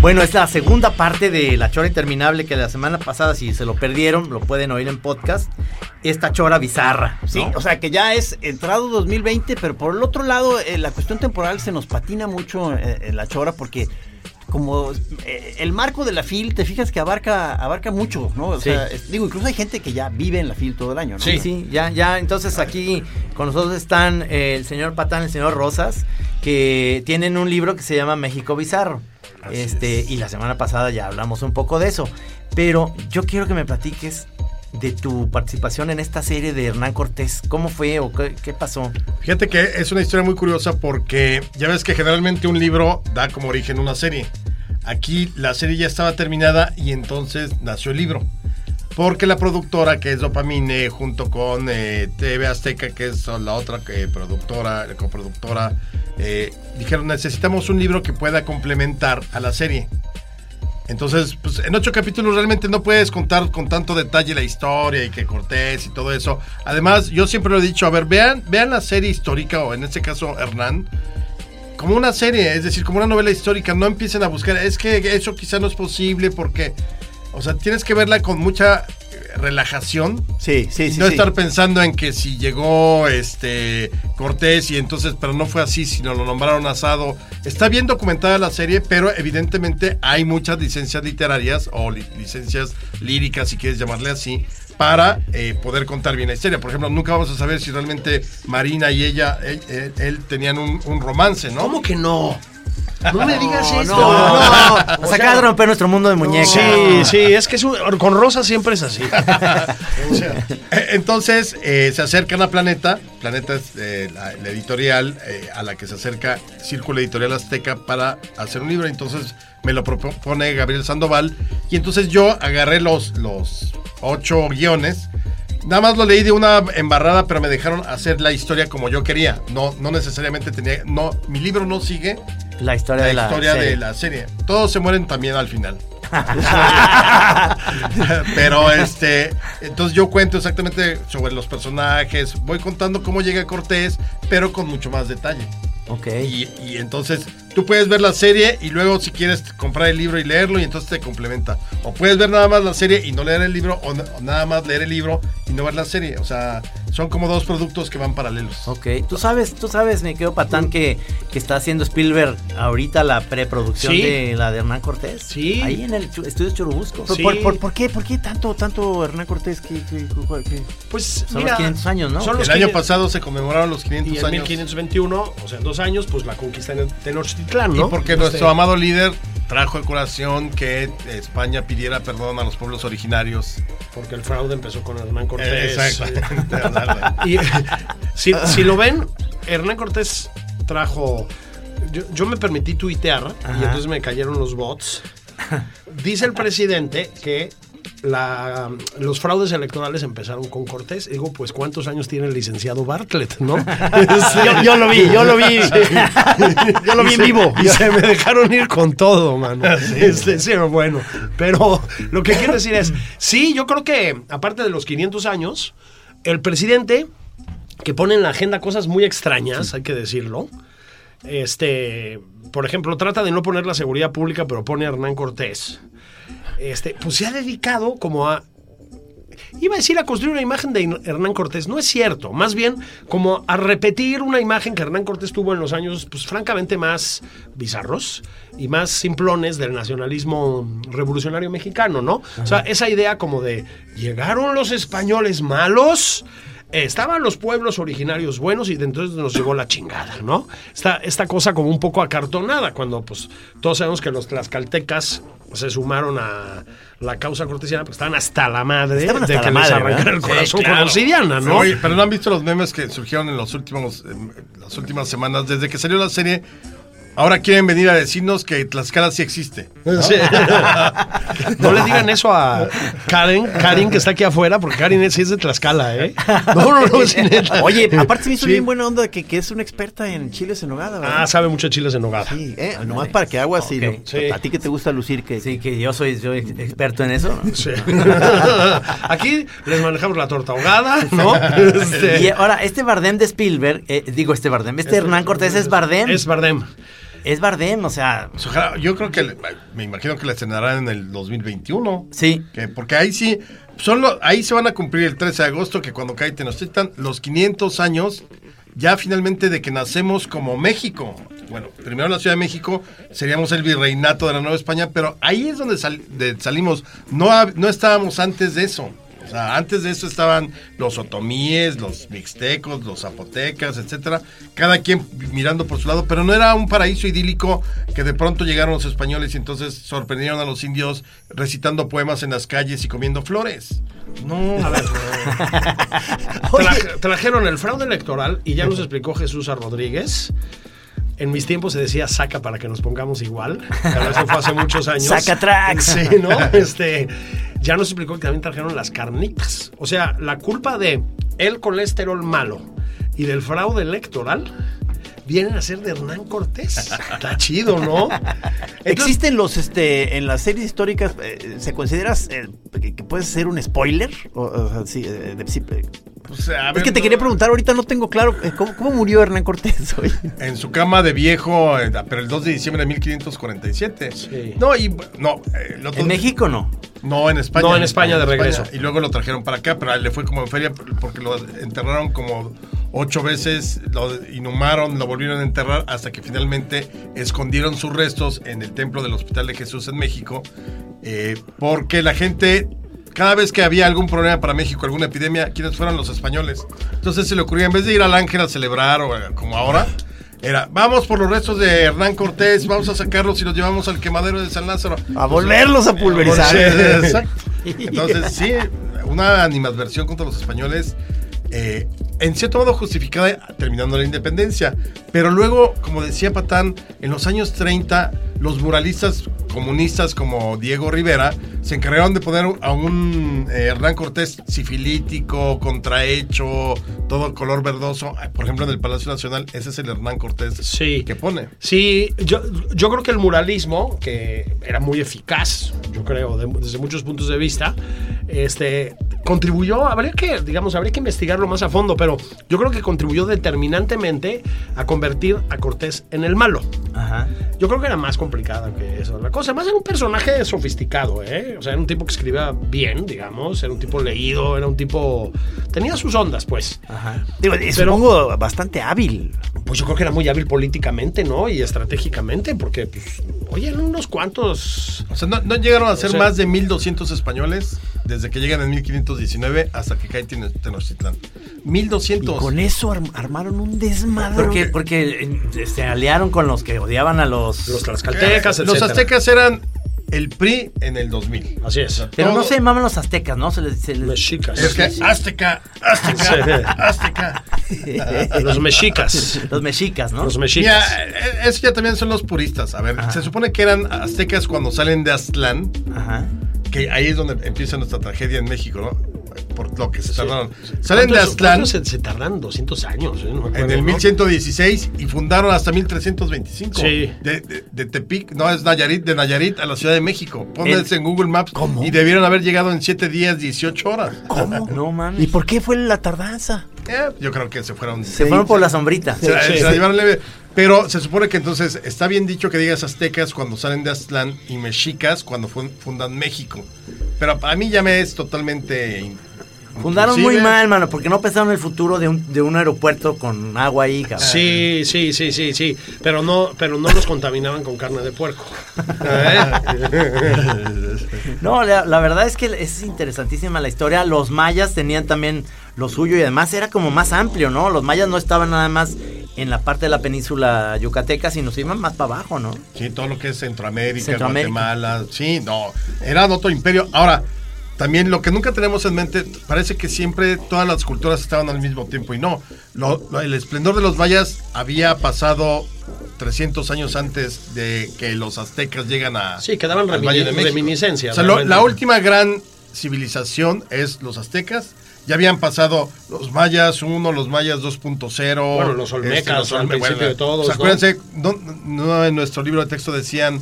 Bueno, es la segunda parte de La Chora Interminable que la semana pasada, si se lo perdieron, lo pueden oír en podcast. Esta chora bizarra. ¿no? Sí, o sea que ya es entrado 2020, pero por el otro lado, eh, la cuestión temporal se nos patina mucho eh, en la chora porque como eh, el marco de la FIL, te fijas que abarca abarca mucho, ¿no? O Sí. sea, es- digo, incluso hay gente que ya vive en la FIL todo el año, ¿no? Sí, sí, ya, ya. Entonces aquí con nosotros están eh, el señor Patán, el señor Rosas, que tienen un libro que se llama México Bizarro. Este, y la semana pasada ya hablamos un poco de eso. Pero yo quiero que me platiques de tu participación en esta serie de Hernán Cortés. ¿Cómo fue o qué, qué pasó? Fíjate que es una historia muy curiosa porque ya ves que generalmente un libro da como origen una serie. Aquí la serie ya estaba terminada y entonces nació el libro. Porque la productora, que es Dopamine, junto con eh, TV Azteca, que es la otra eh, productora, coproductora, eh, dijeron necesitamos un libro que pueda complementar a la serie. Entonces, pues en ocho capítulos realmente no puedes contar con tanto detalle la historia y que Cortés y todo eso. Además, yo siempre lo he dicho, a ver, vean, vean la serie histórica, o en este caso Hernán, como una serie, es decir, como una novela histórica. No empiecen a buscar, es que eso quizá no es posible porque, o sea, tienes que verla con mucha eh, relajación. Sí, sí, sí. no sí. estar pensando en que si llegó este Cortés y entonces, pero no fue así, sino lo nombraron asado. Está bien documentada la serie, pero evidentemente hay muchas licencias literarias o li- licencias líricas, si quieres llamarle así, para eh, poder contar bien la historia. Por ejemplo, nunca vamos a saber si realmente Marina y ella, él, él- él tenían un, un romance, ¿no? ¿Cómo que no? No me digas esto. No, nos acaba de romper nuestro mundo de muñecas. Sí, sí, es que es un- con Rosa siempre es así. O sea, eh, Entonces eh, se acercan a Planeta. Planeta es eh, la, la editorial eh, a la que se acerca Círculo Editorial Azteca para hacer un libro. Entonces me lo propone Gabriel Sandoval. Y entonces yo agarré los, los ocho guiones. Nada más lo leí de una embarrada, pero me dejaron hacer la historia como yo quería. No, no necesariamente tenía. No, mi libro no sigue La historia la de la historia serie. de la serie. Todos se mueren también al final. Pero este, entonces yo cuento exactamente sobre los personajes, voy contando cómo llega Cortés, pero con mucho más detalle. Ok. Y, y entonces tú puedes ver la serie y luego si quieres comprar el libro y leerlo y entonces te complementa. O puedes ver nada más la serie y no leer el libro o, nada más leer el libro y no ver la serie. O sea, son como dos productos que van paralelos. Ok, tú sabes, tú sabes, me quedo patán que, que está haciendo Spielberg ahorita la preproducción Sí. de la de Hernán Cortés. Sí. Ahí en el estudio Churubusco. Sí. ¿Por, por, por qué, ¿Por qué tanto, tanto Hernán Cortés? ¿Qué, qué, qué- qué? Pues Son mira, los 500 años, ¿no? son los El año 500 pasado se conmemoraron los 500 Y en años. 1521, o sea, en dos años, pues la conquista en Tenochtitlán, Y ¿no? porque Este, nuestro amado líder trajo de colación que España pidiera perdón a los pueblos originarios. Porque el fraude empezó con Hernán Cortés. Eh, Exactamente. Y si, si lo ven, Hernán Cortés trajo. Yo, yo me permití tuitear y entonces me cayeron los bots. Dice el presidente que la- los fraudes electorales empezaron con Cortés. Digo, pues ¿cuántos años tiene el licenciado Bartlett, no? Yo, yo lo vi, yo lo vi. Yo lo vi en vivo. Y se me dejaron ir con todo, mano. Este, sí, bueno. Pero lo que quiero decir es, sí, yo creo que, aparte de los 500 años, el presidente, que pone en la agenda cosas muy extrañas, hay que decirlo, este, por ejemplo, trata de no poner la seguridad pública, pero pone a Hernán Cortés. Este, pues se ha dedicado como a Iba a decir a construir una imagen de Hernán Cortés. No es cierto. Más bien como a repetir una imagen que Hernán Cortés tuvo en los años, pues francamente más bizarros y más simplones del nacionalismo revolucionario mexicano, ¿no? O sea, esa idea como de llegaron los españoles malos. Estaban los pueblos originarios buenos y de entonces nos llegó la chingada, ¿no? Esta, esta cosa como un poco acartonada, cuando pues todos sabemos que los tlaxcaltecas se sumaron a la causa cortesiana, pues estaban hasta la madre Estaban hasta de la que madre, les arrancara ¿verdad? el Sí, corazón claro. con obsidiana, ¿no? Oye, pero no han visto los memes que surgieron en los últimos, en las últimas semanas, desde que salió la serie. Ahora quieren venir a decirnos que Tlaxcala sí existe. Sí. No le digan eso a Karen, Karen que está aquí afuera, porque Karen sí es de Tlaxcala, ¿eh? No, no, no, sí. Oye, aparte se me hizo Sí. bien buena onda que, que es una experta en chiles en nogada, ¿verdad? Ah, sabe mucho de chiles en nogada. Sí, eh, nomás para que aguas y Ok. lo- Sí. a ti que te gusta lucir que Sí, que yo soy, soy experto en eso. ¿no? Sí. Aquí les manejamos la torta ahogada, ¿no? Este, Y ahora, este Bardem de Spielberg, eh, digo este Bardem, este Hernán Cortés es Bardem. Es Bardem. Es Bardem, o sea, Pues ojalá- yo creo que me imagino que la estrenarán en el 2021. sí. Que, porque ahí sí, son lo- ahí se van a cumplir el 13 de agosto, que cuando cae Tenochtitlan, los 500 años ya finalmente de que nacemos como México. Bueno, primero la Ciudad de México, seríamos el virreinato de la Nueva España, pero ahí es donde sal- de- salimos. No, no estábamos antes de eso. O sea, antes de eso estaban los otomíes, los mixtecos, los zapotecas, etcétera, cada quien mirando por su lado, pero no era un paraíso idílico que de pronto llegaron los españoles y entonces sorprendieron a los indios recitando poemas en las calles y comiendo flores. No, A ver, tra- trajeron el fraude electoral y ya nos explicó Jesús a Rodríguez. En mis tiempos se decía saca para que nos pongamos igual, pero eso fue hace muchos años. Saca tracks. Sí, ¿no? Este, ya nos explicó que también trajeron las carnitas. O sea, la culpa de el colesterol malo y del fraude electoral vienen a ser de Hernán Cortés. Está chido, ¿no? Entonces, ¿Existen los, este, en las series históricas, eh, se considera eh, que, que puede ser un spoiler? O, o sea, sí, eh, de- eh, pues, es que te quería preguntar, ahorita no tengo claro, eh, ¿cómo, cómo murió Hernán Cortés hoy? En su cama de viejo, eh, pero el 2 de diciembre de 1547. Sí. No, y no. eh, el otro- En México no. No, en España. No, en España de regreso. Y luego lo trajeron para acá, pero a él le fue como en feria porque lo enterraron como ocho veces, lo inhumaron, lo volvieron a enterrar hasta que finalmente escondieron sus restos en el templo del Hospital de Jesús en México, eh, porque la gente, cada vez que había algún problema para México, alguna epidemia, ¿quiénes fueron los españoles? Entonces se le ocurría, en vez de ir al Ángel a celebrar o eh, como ahora, era, vamos por los restos de Hernán Cortés, vamos a sacarlos y los llevamos al quemadero de San Lázaro. A volverlos a pulverizar. Sí, exacto. Entonces, sí, una animadversión contra los españoles, eh, en cierto modo justificada terminando la independencia. Pero luego, como decía Patán, en los años 30, los muralistas comunistas como Diego Rivera se encargaron de poner a un eh, Hernán Cortés sifilítico, contrahecho, todo color verdoso. Por ejemplo, en el Palacio Nacional, ese es el Hernán Cortés Sí. que pone. Sí, yo, yo creo que el muralismo, que era muy eficaz, yo creo, de- desde muchos puntos de vista, este, contribuyó, habría que, digamos, habría que investigarlo más a fondo, pero yo creo que contribuyó determinantemente a convertir a Cortés en el malo. Ajá. Yo creo que era más complicada que eso. La cosa, además era un personaje sofisticado, ¿eh? O sea, era un tipo que escribía bien, digamos, era un tipo leído, era un tipo... Tenía sus ondas, pues. Ajá. Digo, y supongo bastante hábil. Pues yo creo que era muy hábil políticamente, ¿no? Y estratégicamente, porque, pues, oye, eran unos cuantos... O sea, no, no llegaron a ser O sea- más de 1200 españoles desde que llegan en 1519 hasta que cae Teno- Tenochtitlán. Y 1200. con eso arm- armaron un desmadre. Porque, porque eh, se aliaron con los que odiaban a los... Los tlaxcaltecas, Los etcétera. aztecas eran el PRI en el 2000. Así es. Pero no se llamaban los aztecas, ¿no? Se les, se les- Mexicas. Es que Azteca, Azteca, Azteca. Los mexicas. Los mexicas, ¿no? Los mexicas. eh, eso ya también son los puristas. A ver, se supone que eran aztecas cuando salen de Aztlán, Ajá. que ahí es donde empieza nuestra tragedia en México, ¿no? Por lo que se tardaron. Salen de ¿Cuántos- Aztlán Se, se tardan 200 años, ¿eh? No me acuerdo, en el ¿no? 1116 y fundaron hasta 1325. Sí. De, de- de Tepic, no es Nayarit, de Nayarit a la Ciudad de México. El- en Google Maps y debieron haber llegado en 7 días, 18 horas. ¿Cómo? No mames. ¿Y por qué fue la tardanza? Eh, yo creo que se fueron. Se fueron por la sombrita. Se, se sí. la llevaron leve. Pero se supone que entonces está bien dicho que digas aztecas cuando salen de Aztlán y mexicas cuando fun- fundan México. Pero a mí ya me es totalmente. Fundaron muy mal, mano, porque no pensaron en el futuro de un, de un aeropuerto con agua ahí, cabrón. Sí, sí, sí, sí, sí. Pero no, pero no los contaminaban con carne de puerco. ¿Eh? No, la, la verdad es que es interesantísima la historia. Los mayas tenían también lo suyo y además era como más amplio, ¿no? Los mayas no estaban nada más en la parte de la península yucateca, sino se iban más para abajo, ¿no? Sí, todo lo que es Centroamérica, Centroamérica. Guatemala. Sí, no. Era otro imperio. Ahora, también lo que nunca tenemos en mente, parece que siempre todas las culturas estaban al mismo tiempo y no. Lo- lo- el esplendor de los mayas había pasado 300 años antes de que los aztecas llegan a Sí, quedaban al remini- Valle de México. reminiscencias, O sea, lo- la última gran civilización es los aztecas. Ya habían pasado los mayas 1, los mayas 2.0. Bueno, los olmecas son al olme- principio de todos, o sea, ¿no? acuérdense, no, no en nuestro libro de texto decían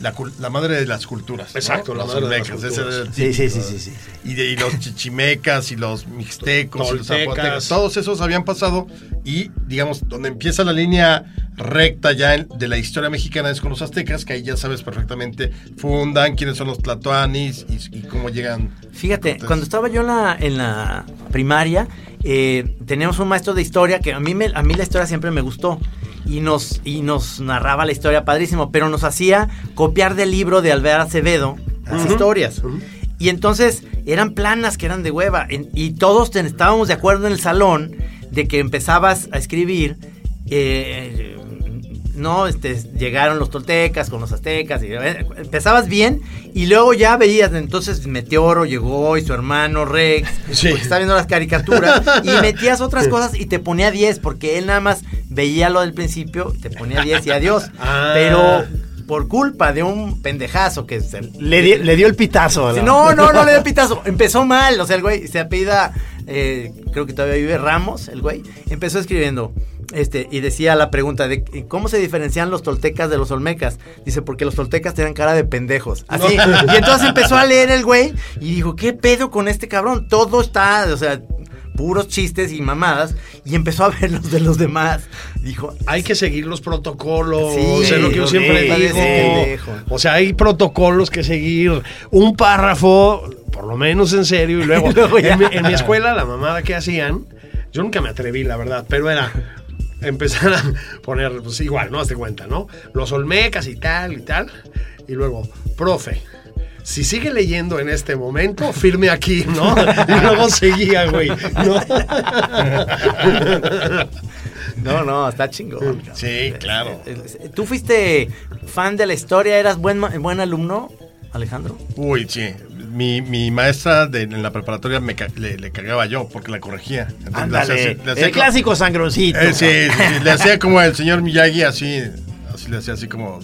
la, cul- la madre de las culturas. ¿no? Exacto, la los madre de las olmecas. ese era el Sí, sí, típico. sí, sí, sí. Y, de- y los chichimecas y los mixtecos y los zapotecas, todos esos habían pasado y digamos donde empieza la línea recta ya en- de la historia mexicana es con los aztecas que ahí ya sabes perfectamente fundan quiénes son los tlatoanis y, y cómo llegan Fíjate, Entonces- cuando estaba yo en la, en la primaria, eh, teníamos un maestro de historia que a mí, me- a mí la historia siempre me gustó. Y nos, y nos narraba la historia padrísimo, pero nos hacía copiar del libro de Alvear Acevedo las historias. Y entonces eran planas que eran de hueva. en- y todos ten- estábamos de acuerdo en el salón de que empezabas a escribir. eh, no, este, llegaron los toltecas con los aztecas. Y, eh, empezabas bien y luego ya veías. Entonces Meteoro llegó y su hermano Rex. Sí. Porque estaba viendo las caricaturas. y metías otras cosas y te ponía 10 porque él nada más veía lo del principio, te ponía 10 y adiós. Ah. Pero por culpa de un pendejazo que se, Le, di- le dio el pitazo. no, no, no le dio pitazo. Empezó mal. O sea, el güey se apellida, eh, creo que todavía vive Ramos, el güey. Empezó escribiendo. Este, y decía la pregunta de cómo se diferencian los toltecas de los olmecas. Dice, porque los toltecas tenían cara de pendejos. Así. Y entonces empezó a leer el güey y dijo, ¿qué pedo con este cabrón? Todo está, o sea, puros chistes y mamadas. Y empezó a ver los de los demás. Dijo, Hay que seguir los protocolos, Sí, es lo que yo siempre digo. O sea, hay protocolos que seguir. Un párrafo, por lo menos en serio, y luego, Y luego ya. en, mi, en mi escuela la mamada que hacían, yo nunca me atreví, la verdad, pero era empezar a poner, pues igual, ¿no? Hazte cuenta, ¿no? Los olmecas y tal y tal, y luego, profe. Si sigue leyendo en este momento, firme aquí, ¿no? Y luego seguía, güey. ¿no? no, no, está chingón. cabrón. Sí, claro. ¿Tú fuiste fan de la historia? ¿Eras buen, buen alumno, Alejandro? uy sí mi, mi maestra de, en la preparatoria me le, le cagaba yo porque la corregía Entonces, le hacía- le hacía El co- clásico sangroncito. Eh, sí, sí, sí, le hacía como el señor Miyagi así así le hacía así como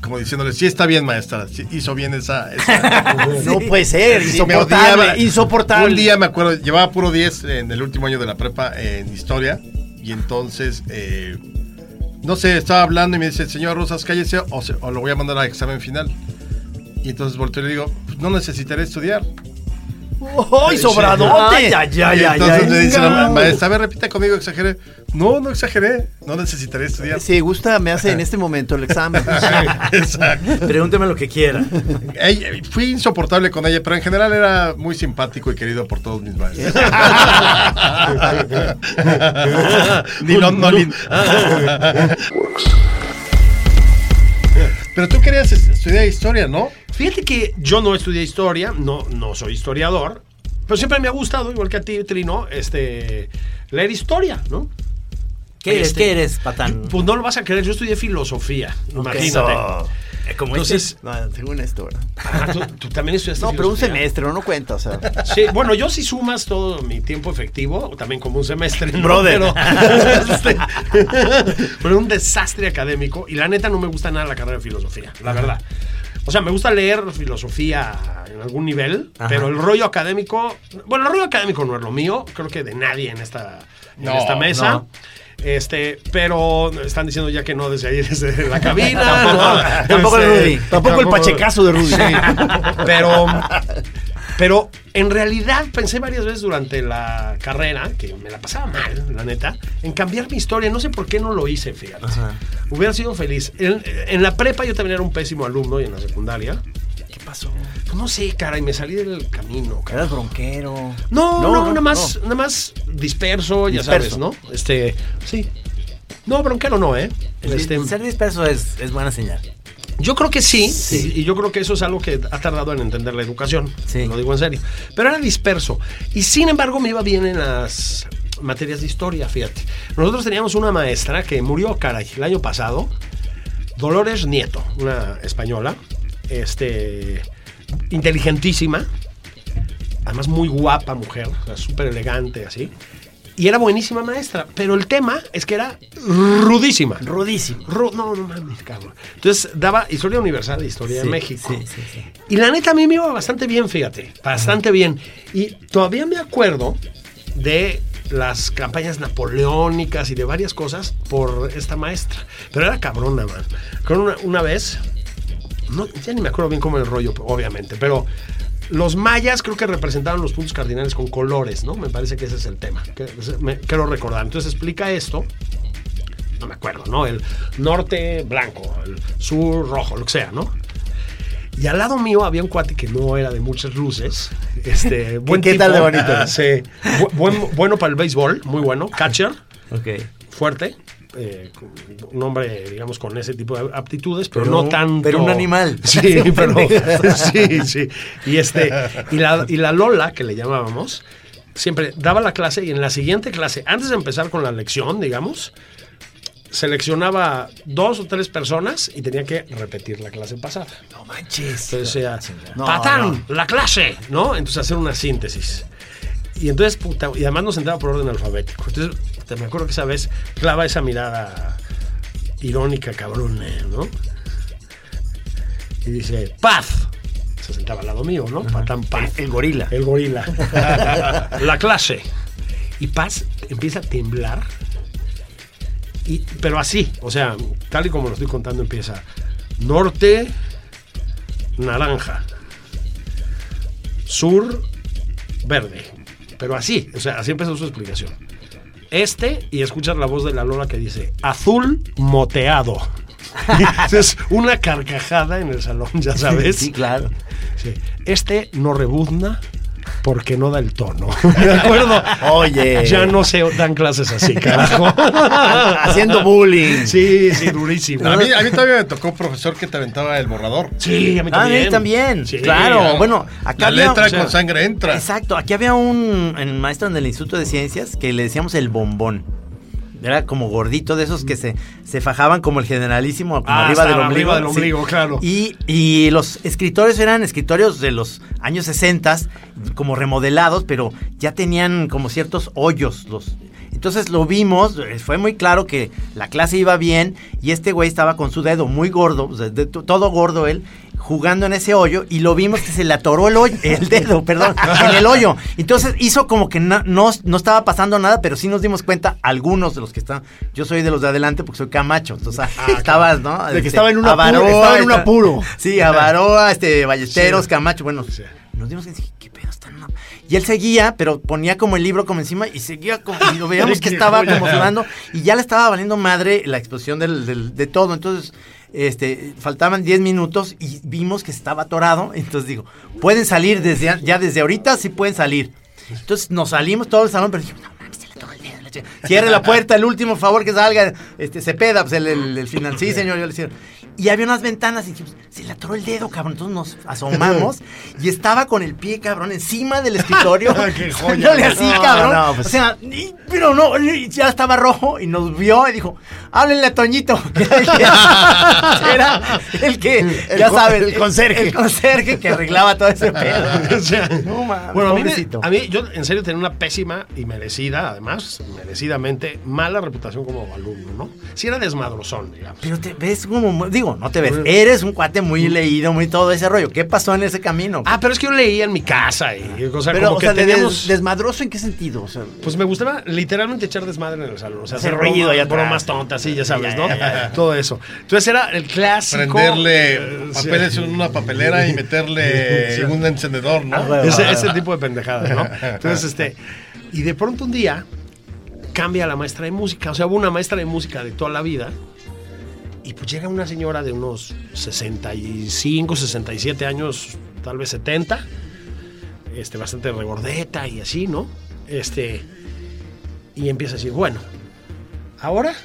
como diciéndole sí está bien maestra sí, hizo bien esa, esa- No puede ser. Insoportable. odiaba. insoportable. Un día me acuerdo, llevaba puro 10 en el último año de la prepa en historia. Y entonces, eh, no sé, estaba hablando y me dice, señor Rosas, cállese o, se- o lo voy a mandar a examen final. Y entonces volteo y le digo, pues no necesitaré estudiar. ¡Ay, sobradote! Ay, ay, ay, ay, entonces me dice la ma- maestra, a ver, repita conmigo, exageré. No, no exageré, no necesitaré estudiar. Si gusta, me hace en este momento el examen. Exacto. Pregúnteme lo que quiera. Fui insoportable con ella, pero en general era muy simpático y querido por todos mis maestros. Ni lo- no, ni- pero tú querías es- estudiar historia, ¿no? Fíjate que yo no estudié historia, no, no soy historiador, pero siempre me ha gustado, igual que a ti, Trino, este, leer historia, ¿no? ¿Qué eres? Este, ¿Qué eres, patán? Pues no lo vas a creer, yo estudié filosofía, imagínate. Eso. Eh, Como Entonces, No, según esto, ¿verdad? ah, ¿tú, tú también estudiaste No, pero un semestre, no cuenta, o sea. Sí, bueno, yo si sumas todo mi tiempo efectivo, también como un semestre, ¿no? Brother. Pero, este, pero un desastre académico y la neta no me gusta nada la carrera de filosofía, la verdad. O sea, me gusta leer filosofía en algún nivel, Ajá. pero el rollo académico, bueno, el rollo académico no es lo mío, creo que de nadie en esta, en esta mesa. no. Este, pero están diciendo ya que no desde ahí desde la cabina. Tampoco- ¿no? tampoco el Este, Rudy. Tampoco el pachecazo de Rudy. pero, pero en realidad pensé varias veces durante la carrera, que me la pasaba mal, la neta, en cambiar mi historia. No sé por qué no lo hice, fíjate. Ajá. Hubiera sido feliz. En, en la prepa yo también era un pésimo alumno y en la secundaria. ¿Qué pasó? Pues no sé, cara, y me salí del camino. cara. Eras bronquero. No, no, No, nada más, no. nada más disperso, ya Disperso. sabes, ¿no? Este, sí. No, bronquero no, ¿eh? Este, Ser disperso es, es buena señal. Yo creo que sí, Y, y yo creo que eso es algo que ha tardado en entender la educación. Sí. Lo digo en serio. Pero era disperso. Y sin embargo me iba bien en las materias de historia, fíjate. Nosotros teníamos una maestra que murió, caray, el año pasado. Dolores Nieto, una española. Este. Inteligentísima. Además muy guapa mujer, o sea, súper elegante así. Y era buenísima maestra, pero el tema es que era rudísima. Rudísimo. Ru- no, no mames, cabrón. Entonces daba historia universal historia de Sí, México. sí, sí, sí. Y la neta a mí me iba bastante bien, fíjate. Bastante bien. Y todavía me acuerdo de las campañas napoleónicas y de varias cosas por esta maestra. Pero era cabrona, man. Con una, una vez, no, ya ni me acuerdo bien cómo el rollo, obviamente, pero los mayas creo que representaban los puntos cardinales con colores, ¿no? Me parece que ese es el tema. Que, me, quiero recordar. Entonces explica esto. No me acuerdo, ¿no? El norte blanco, el sur rojo, lo que sea, ¿no? Y al lado mío había un cuate que no era de muchas luces. Este, buen qué tal de bonito? Sí. Bu- buen- bueno para el béisbol, muy bueno. Catcher, Ok. fuerte. Eh, un hombre, digamos, con ese tipo de aptitudes, pero, Pero no tanto. pero un animal. Sí, pero. sí, sí. Y, este, y, la, y la Lola, que le llamábamos, siempre daba la clase y en la siguiente clase, antes de empezar con la lección, digamos, seleccionaba dos o tres personas y tenía que repetir la clase pasada. No manches. Entonces decía, No, Patán, la clase, ¿no? Entonces hacer una síntesis. Y entonces, puta, y además nos entraba por orden alfabético. Entonces, me acuerdo que esa vez clava esa mirada irónica, cabrón, eh, ¿no? Y dice, paz. Se sentaba al lado mío, ¿no? Patán, paz. El gorila. El gorila. la clase. Y Paz empieza a temblar. Y, pero así, o sea, tal y como lo estoy contando, empieza norte, naranja, sur, verde. Pero así, o sea, así empezó su explicación. Este, y escuchas la voz de la Lola que dice, azul moteado. es una carcajada en el salón, ya sabes. Sí, claro. Sí. Este no rebuzna porque no da el tono. ¿De acuerdo? Oye. Ya no se dan clases así, carajo. Haciendo bullying. Sí, sí, durísimo. A mí, a mí todavía me tocó profesor que te aventaba el borrador. Sí, a mí Ah, a también. mí también. Sí, claro. ah, Bueno, acá La había- letra o sea, con sangre entra. Exacto. Aquí había un, un maestro en el Instituto de Ciencias que le decíamos el bombón. Era como gordito de esos que se, se fajaban como el generalísimo, como Ah, arriba del ombligo. arriba del ombligo, claro. Y, y los escritores eran escritorios de los años 60, como remodelados, pero ya tenían como ciertos hoyos. Los, entonces lo vimos, eh, fue muy claro que la clase iba bien y este güey estaba con su dedo muy gordo, o sea, de- todo gordo él, jugando en ese hoyo y lo vimos que se le atoró el, hoyo, el dedo, perdón, en el hoyo. Entonces hizo como que no, no, no estaba pasando nada, pero sí nos dimos cuenta, algunos de los que están, yo soy de los de adelante porque soy camacho, entonces estabas, ¿no? De que Este, estaba en un apuro, estaba en un apuro. Sí, Avaroa, este, Ballesteros, Sí. Camacho, bueno, nos dimos cuenta, ¿qué pedo están? en una-?" Y él seguía, pero ponía como el libro como encima y seguía como, y lo veíamos que estaba como sudando y ya le estaba valiendo madre la exposición del, del- de todo, entonces... Este, faltaban 10 minutos y vimos que estaba atorado. Entonces digo, pueden salir desde ya desde ahorita, sí pueden salir. Entonces nos salimos todo el salón, pero dijimos, no mames, se le atoró el dedo. la chica". Cierre la puerta, el último favor que salga, este, Cepeda, pues el, el, el final. Sí, señor, yo le decía. Y había unas ventanas y dijimos, se le atoró el dedo, cabrón. Entonces nos asomamos y estaba con el pie, cabrón, encima del escritorio. Qué joya. Así, No, cabrón. no, pues- O sea, y- pero no, y ya estaba rojo y nos vio y dijo, háblenle a Toñito. que era el que- Era el ya sabes, el conserje. El conserje que arreglaba todo ese pedo. O sea, No mames, bueno, a mí, a yo en serio tenía una pésima y merecida, además, merecidamente, mala reputación como alumno, ¿no? Si era desmadrozón, digamos. Pero te ves como, muy- digo, no te ves, eres un cuate muy leído, muy todo ese rollo. ¿Qué pasó en ese camino? Ah, pero es que yo leía en mi casa y, o sea, Pero, como o que sea, de teníamos... des- desmadroso en qué sentido? O sea, Pues me gustaba literalmente echar desmadre en el salón. O sea, Hacer ruido y bromas tontas, sí, ya sabes, Ya, ¿no? ya, ya. Todo eso. Entonces era el clásico. Prenderle eh, sí. papeles en una papelera y meterle un encendedor, ¿no? Ah, bueno. Ese, ese tipo de pendejadas, ¿no? Entonces, este. Y de pronto un día cambia la maestra de música. O sea, hubo una maestra de música de toda la vida. Y pues llega una señora de unos 65, 67 años, tal vez 70. Este, bastante regordeta y así, ¿no? Este. Y empieza a decir, bueno, ahora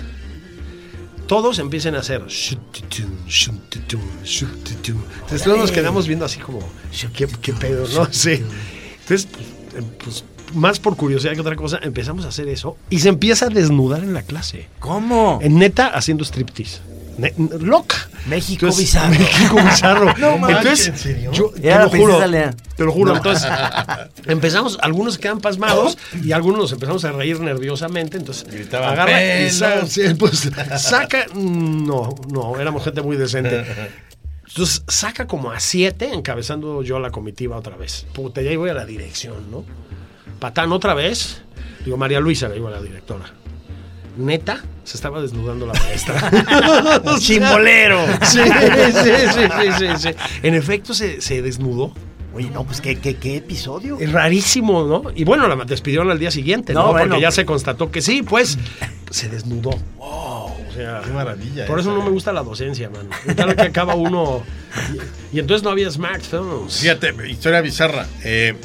todos empiecen a hacer. Entonces todos nos quedamos viendo así como, ¿qué, qué pedo, no? Sí. Entonces, pues, pues, más por curiosidad que otra cosa, empezamos a hacer eso y se empieza a desnudar en la clase. ¿Cómo? En neta, haciendo striptease. Loca. México Entonces, bizarro. México bizarro. No manches, Entonces, ¿en serio? yo te lo juro, te lo juro. Entonces, empezamos, algunos quedan pasmados y algunos nos empezamos a reír nerviosamente. Entonces, Gritaban, agarra y "Pelos". sa- sí, pues, saca. No, no, éramos gente muy decente. Entonces, saca como a siete, encabezando yo la comitiva otra vez. Puta, ya voy a la dirección, ¿no? Patán otra vez. Digo, María Luisa, le digo a la directora. Neta, se estaba desnudando la maestra. ¡Chimbolero! Sí, sí, sí, sí, sí, sí. En efecto, se, se desnudó. Oye, no, pues qué, qué, qué episodio. Es rarísimo, ¿no? Y bueno, la despidieron al día siguiente, ¿no? No, bueno, Porque ya se constató que sí, pues se desnudó. Wow. O sea, Qué maravilla. por eso no me gusta la docencia, mano. Tal que acaba uno. Y, y entonces no había smartphones. Fíjate, historia bizarra. Eh,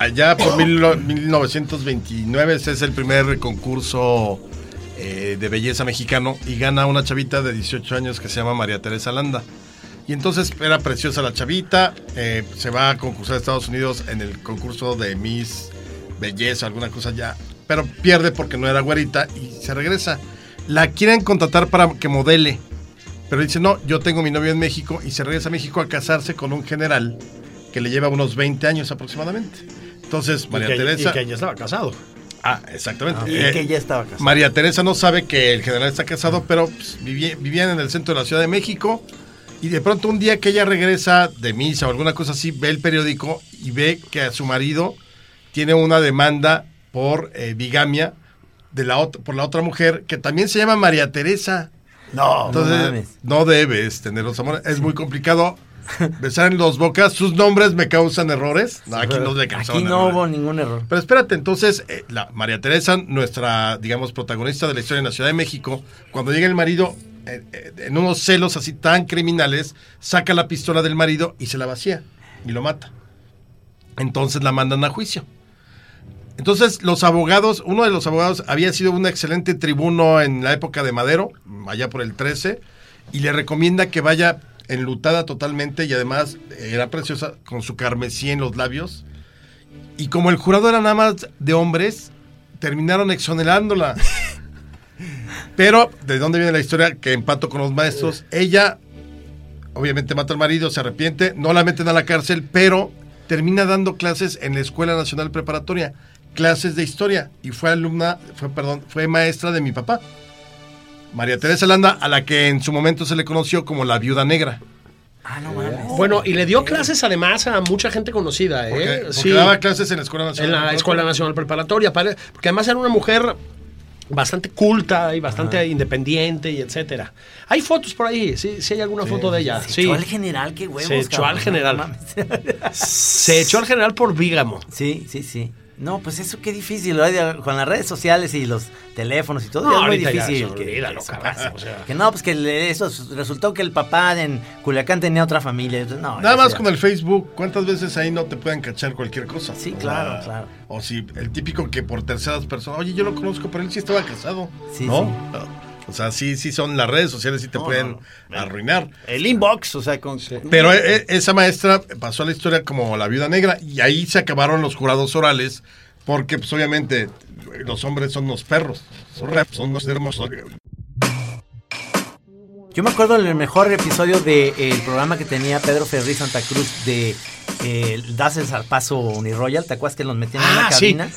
allá por mil no- 1929 ese es el primer concurso eh, de belleza mexicano y gana una chavita de 18 años que se llama María Teresa Landa. Y entonces era preciosa la chavita, eh, se va a concursar a Estados Unidos en el concurso de Miss Belleza, alguna cosa ya, pero pierde porque no era güerita y se regresa. La quieren contratar para que modele, pero dice, no, yo tengo mi novio en México y se regresa a México a casarse con un general que le lleva unos 20 años aproximadamente. Entonces, Y María que, Teresa... y que ya estaba casado. Ah, exactamente. Y Eh, que ya estaba casado. María Teresa no sabe que el general está casado, pero pues, vivi- vivían en el centro de la Ciudad de México y de pronto un día que ella regresa de misa o alguna cosa así, ve el periódico y ve que a su marido tiene una demanda por eh, bigamia de la por la otra mujer que también se llama María Teresa. No, Entonces, no debes tener los amores. Es muy complicado besar en los bocas. Sus nombres me causan errores. No, aquí no le causaban Aquí no errores. hubo ningún error. Pero espérate, entonces, eh, la María Teresa, nuestra, digamos, protagonista de la historia en la Ciudad de México, cuando llega el marido, eh, eh, en unos celos así tan criminales, saca la pistola del marido y se la vacía y lo mata. Entonces la mandan a juicio. Entonces los abogados, uno de los abogados había sido un excelente tribuno en la época de Madero, allá por el 13, y le recomienda que vaya enlutada totalmente y además era preciosa con su carmesí en los labios. Y como el jurado era nada más de hombres, terminaron exonerándola. Pero, ¿de dónde viene la historia? Que empato con los maestros. Ella, obviamente, mata al marido, se arrepiente, no la meten a la cárcel, pero termina dando clases en la Escuela Nacional Preparatoria, clases de historia. Y fue alumna, fue, perdón, fue maestra de mi papá. María Teresa Landa, a la que en su momento se le conoció como la viuda negra. Ah, no mames. Bueno, y le dio clases además a mucha gente conocida, ¿eh? porque Sí. daba clases en la Escuela Nacional en la. Escuela Nacional Preparatoria, porque además era una mujer bastante culta y bastante independiente y etcétera. Hay fotos por ahí, sí, sí hay alguna foto de ella. Se sí. echó al general, qué huevos. Se echó cabrón, al general. no. Se echó al general por vígamo. Sí, sí, sí. No, pues eso qué difícil, con las redes sociales y los teléfonos y todo, No, ya es muy ya, difícil. eso, que, olvídalo, que carajo, o sea. Que no, pues que eso resultó que el papá en Culiacán tenía otra familia. No, Nada más ya- con el Facebook, ¿cuántas veces ahí no te pueden cachar cualquier cosa? Sí, O claro, claro. O si el típico que por terceras personas, oye, yo lo conozco, pero él sí estaba casado. Sí, ¿No? sí. O sea, sí, sí son las redes sociales, sí te No, pueden no, arruinar. El inbox, o sea, con... Pero e- e- esa maestra pasó a la historia como la viuda negra y ahí se acabaron los jurados orales porque, pues, obviamente, los hombres son unos perros. Son, son unos hermosos. Yo me acuerdo del mejor episodio del programa que tenía Pedro Ferri Santa Cruz de eh, Das el Zarpazo Uniroyal. ¿Te acuerdas que los metían en Ah, una sí. cabina?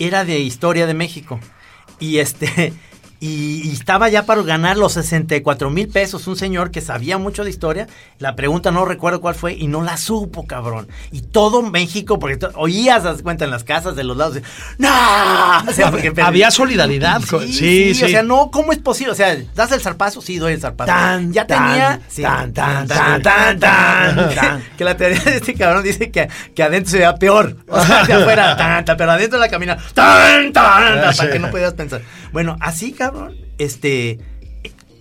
Era de historia de México. Y este. Y, estaba ya para ganar los 64 mil pesos un señor que sabía mucho de historia. La pregunta no recuerdo cuál fue y no la supo, cabrón. Y todo México, porque oías, das cuenta, en las casas de los lados. ¡No! O sea, porque- Había solidaridad. Sí, Sí, sí, sí. O sea, no, ¿cómo es posible? O sea, ¿das el zarpazo? Sí, doy el zarpazo. Tan, ya tan, tenía. tan, tan, tan, tan, tan, tan. que la teoría de este cabrón dice que, que adentro se veía peor. O sea, de afuera, tan, tan, pero adentro de la cabina, tan, tan, tan, para que no pudieras pensar. Bueno, así, cabrón, este.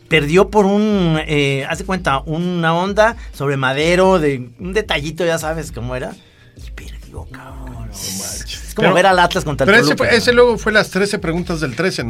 Perdió por un, eh, haz de cuenta, una onda sobre madero, de un detallito, ya sabes cómo era. Y perdió, cabrón. Es como Pero- ver al Atlas contra Pero el ese, Toluca. fue- ese luego fue las 13 preguntas del 13, ¿no?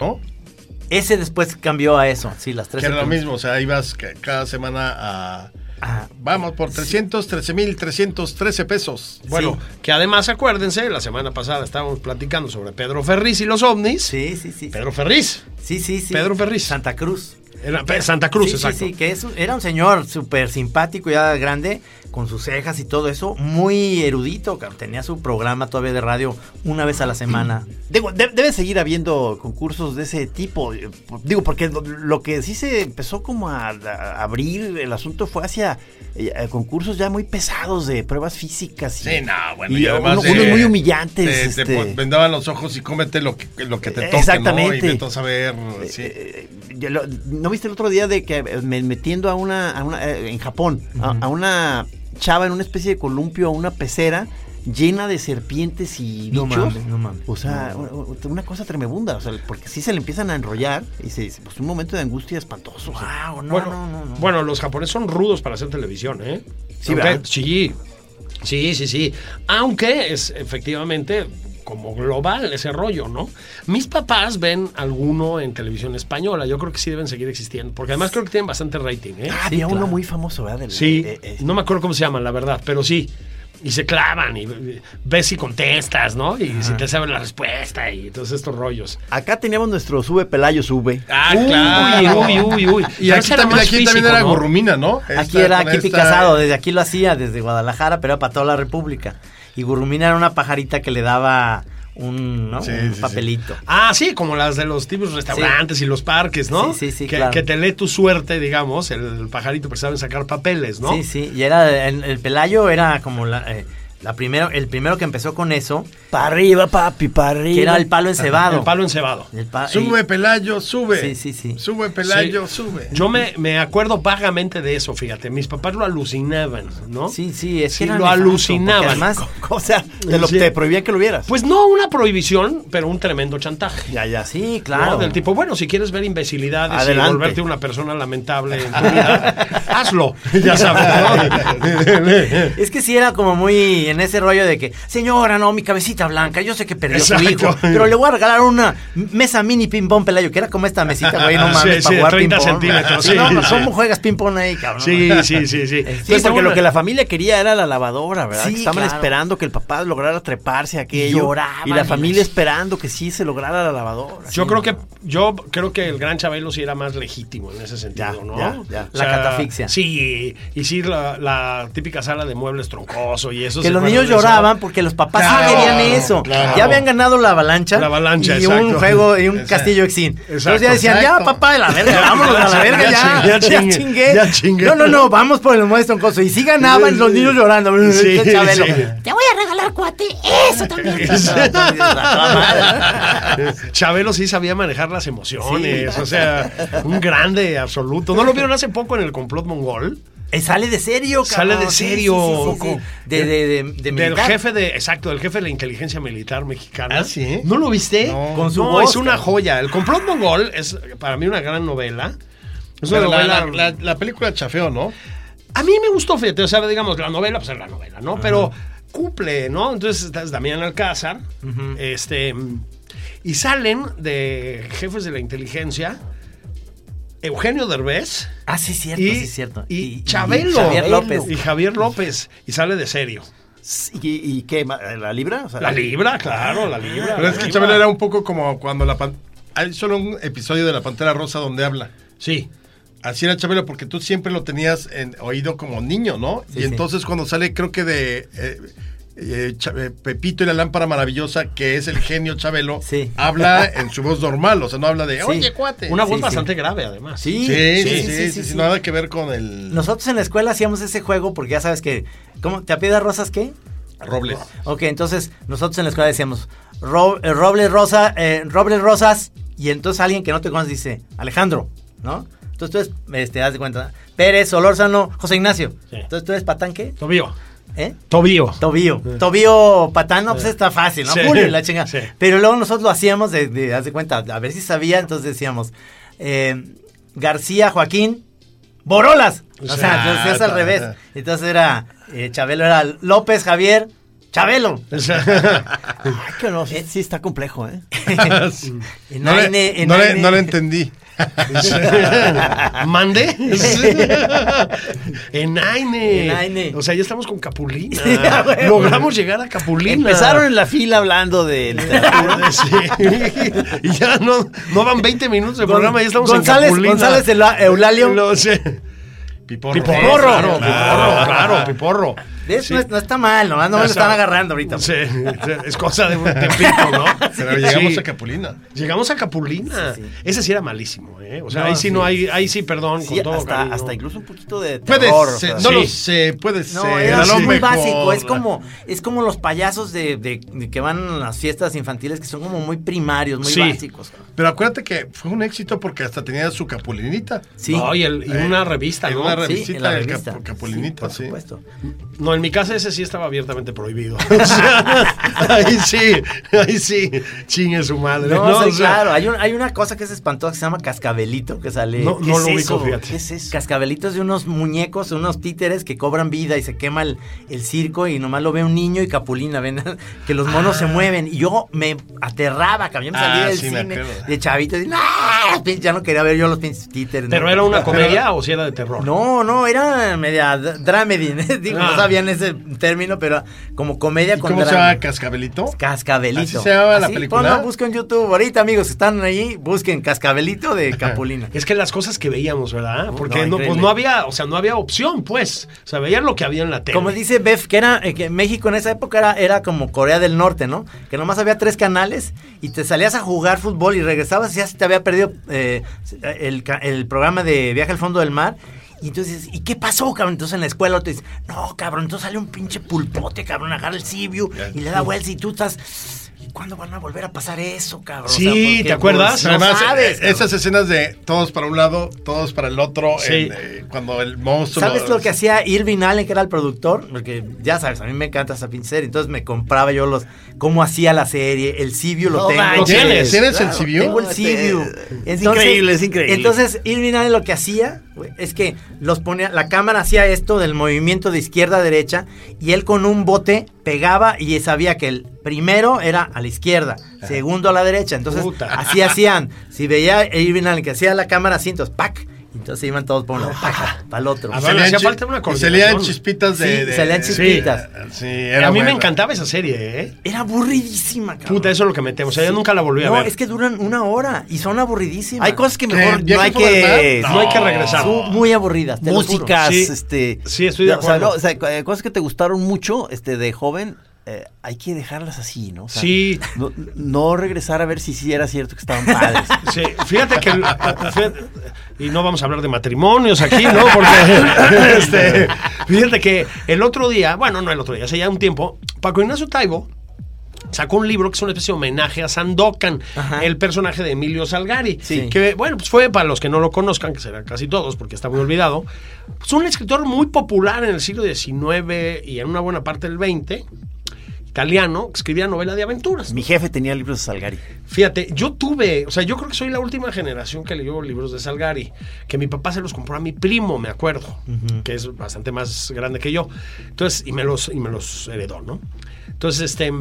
¿No? Ese después cambió a eso, sí, las tres. Que era lo mismo, o sea, ibas ca- cada semana a... Ah, Vamos por 313 mil 313 pesos. Bueno, que además acuérdense, la semana pasada estábamos platicando sobre Pedro Ferriz y los ovnis. sí, sí, sí. Pedro Ferriz. Sí, sí, sí. Pedro Ferriz. Santa Cruz. Era Santa Cruz, sí, exacto. Sí, sí, que es era un señor súper simpático, ya grande, con sus cejas y todo eso, muy erudito, tenía su programa todavía de radio una vez a la semana. Digo, de- debe seguir habiendo concursos de ese tipo. eh, Digo, porque lo, que sí se empezó como a, a abrir el asunto fue hacia eh, eh, concursos ya muy pesados de pruebas físicas. Y, Sí, no, bueno. y además uno- de- unos muy humillantes. Te, te este, vendaban los ojos y cómete lo que, lo que te toque, Exactamente. ¿no? Y a saber, sí. eh, yo lo- ¿No viste el otro día de que eh, me- metiendo a una, a una, eh, en Japón, a- a, una chava en una especie de columpio, a una pecera llena de serpientes y No bichos? mames, no mames. O sea, una cosa tremebunda, o sea, porque sí se le empiezan a enrollar y se, se- pues un momento de angustia espantoso. o sea. Wow, no, bueno, no, no, no. bueno, los japoneses son rudos para hacer televisión, ¿eh? Sí, sí, sí, sí, sí. Aunque es efectivamente como global ese rollo, ¿no? Mis papás ven alguno en televisión española. Yo creo que sí deben seguir existiendo, porque además creo que tienen bastante rating, ¿eh? Ah, sí, había uno muy famoso, ¿verdad? Del- Sí, eh, eh, no me acuerdo cómo se llaman, la verdad, pero sí. Y se clavan y ves si contestas, ¿no? Y si te saben la respuesta y todos estos rollos. Acá teníamos nuestro sube Pelayo sube. Ah, Uy, claro. Uy, uy, uy. Y Pero aquí también, aquí también era ¿no? Gurrumina, ¿no? Aquí Esta- era Kipi esta- Casado, desde aquí lo hacía, desde Guadalajara, pero era para toda la República. Y Gurrumina era una pajarita que le daba un, ¿no? Sí, un sí, sí. papelito. Ah, sí, como las de los tipos restaurantes y los parques, ¿no? Sí, sí, sí, que, claro. que te lee tu suerte, digamos, el, el pajarito, pero saben sacar papeles, ¿no? Sí, sí, y era el, el Pelayo era como la, eh, la primero, el primero que empezó con eso, Para arriba, papi, para arriba. que era el palo encebado. El palo encebado. El pa- Sube, Pelayo, sube. Sí, sí, sí. Sube, Pelayo, Sí. sube. Yo me, me acuerdo vagamente de eso, fíjate. Mis papás lo alucinaban, ¿no? Sí, sí, es Sí, que lo alucinaban. porque Además, O sea, te, lo, Sí. te prohibían que lo vieras. Pues no una prohibición, pero un tremendo chantaje. ya, ya. sí, ¿no? claro. Del tipo, bueno, si quieres ver imbecilidades Adelante. y volverte una persona lamentable en tu vida, hazlo. Ya sabes, ¿no? Es que sí era como muy en ese rollo de que, señora, no, mi cabecita blanca, yo sé que perdió su Exacto. hijo, pero le voy a regalar una mesa mini ping-pong Pelayo, que era como esta mesita, güey, no mames, sí, para de jugar 30 ping-pong. centímetros, Sí, sí, no, no. ¿Cómo juegas ping-pong ahí, cabrón? Sí, sí, sí, sí. Sí, Entonces, porque bueno, lo que la familia quería era la lavadora, ¿verdad? Que estaban claro. esperando que el papá lograra treparse a aquello. lloraban y la familia esperando que sí se lograra la lavadora. Yo creo que yo creo que el gran Chabelo sí era más legítimo en ese sentido, Ya, ¿no? ya, ya. La catafixia. Sí, y sí la, la típica sala de muebles troncoso y eso. Que ¿se los niños lloraban porque los papás sí Claro, querían eso. claro. Ya habían ganado la avalancha. La avalancha, Y un exacto. juego y un Exacto. castillo exin. Entonces ya Exacto. decían, ya Exacto. papá de la verga, vámonos a la verga, Ya ya. chingué, ya Ya, chingué, ya chingué. No, no, no, vamos por el mueble troncoso. Y sí ganaban los niños llorando. Sí, Chabelo. sí. Te voy a regalar cuate. Eso también. Chabelo sí sabía manejar las emociones, o sea, un grande absoluto. ¿No lo vieron hace poco en el complot mongol? Eh, Sale de serio, Sale cabrón. de Sí, serio. sí, sí, sí, sí. De, de, de, de Del jefe de, exacto, del jefe de la inteligencia militar mexicana. ¿Ah, sí? ¿No lo viste? No. Con su No, voz, es una joya. El complot mongol es para mí una gran novela. Es una novela. la- la- la película chafeó, ¿no? A mí me gustó, fíjate, o sea, digamos, la novela, pues es la novela, ¿no? Pero cumple, ¿no? Entonces estás Damián Alcázar, este, y salen de jefes de la inteligencia, Eugenio Derbez Ah, sí, cierto, y, sí, cierto. y Chabelo. Javier López. Y Javier López. Y sale de serio. ¿Y, y qué? ¿La libra? O sea, La libra, claro, la libra. Pero es que. Chabelo era un poco como cuando la pan- Hay solo un episodio de La Pantera Rosa donde habla. Sí. Así era Chabelo porque tú siempre lo tenías en oído como niño, ¿no? Sí, y sí. entonces cuando sale, creo que de eh, eh, eh, Pepito y la lámpara maravillosa, que es el genio Chabelo, Sí. habla en su voz normal, o sea, no habla de, Sí. oye, cuate. Una voz Sí, sí. bastante grave, además. Sí, Sí, sí, sí, sí, sí, nada que ver con el Nosotros en la escuela hacíamos ese juego porque ya sabes que. ¿Cómo? ¿Te apellidas Rosas qué? Robles. Ok, entonces nosotros en la escuela decíamos Ro- eh, Robles Rosa, eh, Robles Rosas, y entonces alguien que no te conoce dice Alejandro, ¿no? Entonces tú eres, este, haz de cuenta, Pérez, Solórzano, José Ignacio. Sí. Entonces tú eres patán, ¿qué? Tobío. ¿Eh? Tobío. Tobío. Tobío Patán, no, pues está fácil, ¿no? Sí. Julio la chinga. Sí. Pero luego nosotros lo hacíamos de, de, haz de cuenta, a ver si sabía, entonces decíamos, eh, García Joaquín, Borolas. O sea, Ah, entonces es al ta- revés. Entonces era, eh, Chabelo era López Javier, Chabelo. Ay, que no, sí, sí está complejo, ¿eh? No le, no le entendí. ¿Mande? Enaine. Enaine. O sea, ya estamos con Capulina. Sí. Logramos llegar a Capulina. Empezaron en la fila hablando de literatura. Sí. Y ya no, no van 20 minutos de programa, ya estamos González, en Capulina. González Eula- Eulalio. Lo sé. Piporro. Piporro, Claro, claro, claro, piporro. Sí. No, es- no está mal, nomás no me lo están agarrando ahorita. Sí, es cosa de un tiempito, ¿no? Pero llegamos Sí. a Capulina. Llegamos a Capulina. Sí, sí. Ese sí era malísimo, ¿eh? O sea, No, ahí sí, sí. no hay, ahí sí, perdón, Sí, con todo hasta, cariño. hasta incluso un poquito de Puede terror. o ser, sea, no sí. lo sé, puede No, ser. era a lo muy mejor. básico. Es como, es como los payasos de, de- de que van a las fiestas infantiles que son como muy primarios, muy Sí. básicos. Pero acuérdate que fue un éxito porque hasta tenía su capulinita. Sí. No, y, el- y una revista, ¿no? una Sí, revisita en la del revista. Cap- Capulinita, Sí, sí. por supuesto. No, en mi casa ese sí estaba abiertamente prohibido. O sea, ahí sí, ahí sí, chingue su madre. No, No, sí, O sea, claro. Hay, un- hay una cosa que es espantosa que se llama cascabelito que sale. No, ¿Qué no es lo ubico, fíjate. ¿Qué es eso? Cascabelitos de unos muñecos, unos títeres que cobran vida y se quema el, el circo y nomás lo ve un niño y Capulina, ven que los monos se mueven. Y yo me aterraba, cabrón. Yo me salía Ah, del ¡Ah! sí, cine de chavito. Y. Pin- Ya no quería ver yo los pinches títeres. ¿Pero ¿no? era una comedia o si era de terror? No, no, era media dramedy. Digo, Ah. no sabían ese término, pero como comedia ¿Y con cómo se llama Cascabelito? Cascabelito. ¿Así se llama la Así, película? ponlo, busquen YouTube. Ahorita, amigos, están ahí, busquen Cascabelito de Capulina. Es que las cosas que veíamos, ¿verdad? Porque No, no, pues no había, o sea, no había opción, pues. O sea, veían lo que había en la tele. Como dice Bef, que era eh, que México en esa época era, era como Corea del Norte, ¿no? Que nomás había tres canales y te salías a jugar fútbol y regresabas y ya se te había perdido eh, el, ca- el programa de Viaje al Fondo del Mar. Y entonces, ¿y qué pasó, cabrón? Entonces en la escuela te dices, no, cabrón, entonces sale un pinche pulpote, cabrón, agarra el Sibiu y le da vuelta y tú estás... ¿y ¿Cuándo van a volver a pasar eso, cabrón? Sí, ¿te acuerdas? pues, no Además, sabes, eh, esas escenas de todos para un lado, todos para el otro, Sí. en, eh, cuando el monstruo... ¿Sabes lo que hacía Irving Allen, que era el productor? Porque ya sabes, a mí me encanta esa pinche serie. Entonces me compraba yo los. cómo hacía la serie. El Sibiu lo No tengo. ¿Tienes? ¿Tienes el Sibiu? Tengo el No, Sibiu. es increíble, es increíble. Entonces, Irving Allen lo que hacía es que los ponía. La cámara hacía esto del movimiento de izquierda a derecha. Y él con un bote pegaba y sabía que el primero era a la izquierda, segundo a la derecha. Entonces, Puta. así hacían. Si veía a Irving Allen que hacía la cámara así, entonces, ¡pac! Entonces iban todos por un lado, ¡pac! Para el otro. A Y ver, salían hacía chi- falta una coordinación. salían chispitas de... Sí, de- salían de- chispitas. Sí, era a mí me encantaba esa serie, ¿eh? Era aburridísima, cabrón. Puta, eso es lo que metemos. O sea, yo nunca la volví a no, ver. es que duran una hora y son aburridísimas. Hay cosas que mejor no ¿Viaje hay que... No hay que regresar. Son muy aburridas. te lo juro. músicas, Sí. este... Sí, estoy de o sea, acuerdo. no, o sea, eh, cosas que te gustaron mucho, este, de joven, eh, hay que dejarlas así, ¿no? O sea, Sí. No, no regresar a ver si sí era cierto que estaban padres. Sí, fíjate que. fíjate- y no vamos a hablar de matrimonios aquí, ¿no? Porque. este, fíjate que el otro día, bueno, no el otro día, hace ya un tiempo, Paco Ignacio Taibo sacó un libro que es una especie de homenaje a Sandokan, Ajá. el personaje de Emilio Salgari. Sí. Que, bueno, pues fue para los que no lo conozcan, que serán casi todos, porque está muy olvidado. Es un escritor muy popular en el siglo XIX y en una buena parte del XX, italiano, que escribía novela de aventuras. Mi jefe tenía libros de Salgari. Fíjate, yo tuve, o sea, yo creo que soy la última generación que leyó libros de Salgari, que mi papá se los compró a mi primo, me acuerdo, que es bastante más grande que yo. Entonces, y me los, y me los heredó, ¿no? Entonces, este,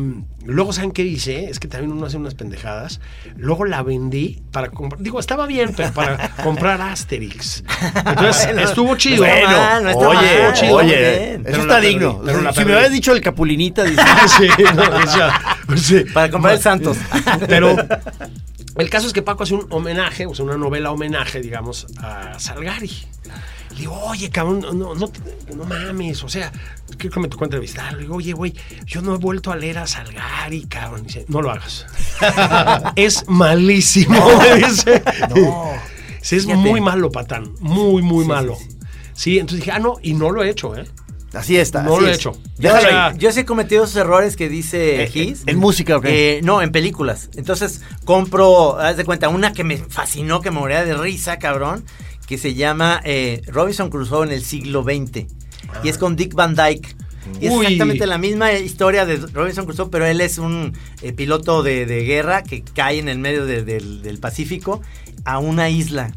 luego, ¿saben qué hice? Es que también uno hace unas pendejadas. Luego la vendí para comprar, digo, estaba bien, pero para comprar Asterix. Entonces, Bueno, estuvo chido. no está mal, no está oye, mal. chido. oye, eso está perdí, digno. pero la si me hubieras dicho el Capulinita, dices, sí, no, o sea. Para comprar el Santos. Pero el caso es que Paco hace un homenaje, o sea, una novela homenaje, digamos, a Salgari. Le digo, oye, cabrón, no, no, no, no mames, o sea, quiero que me tocó entrevistarlo. Le digo, oye, güey, yo no he vuelto a leer a Salgari, cabrón. Dice, no lo hagas. es malísimo, me dice. Sí, es Fíjate. muy malo, Patán, muy, muy malo. Sí, entonces dije, ah, no, y no lo he hecho, ¿eh? Así está. No así lo he hecho. Yo, sí he cometido esos errores que dice Eh, Gis. en música, ¿ok? Eh, no, en películas. Entonces compro, haz de cuenta, una que me fascinó, que me moría de risa, cabrón, que se llama eh, Robinson Crusoe en el siglo XX. Y es con Dick Van Dyke. Y es Uy. exactamente la misma historia de Robinson Crusoe, pero él es un eh, piloto de, de guerra que cae en el medio de- del, del Pacífico a una isla.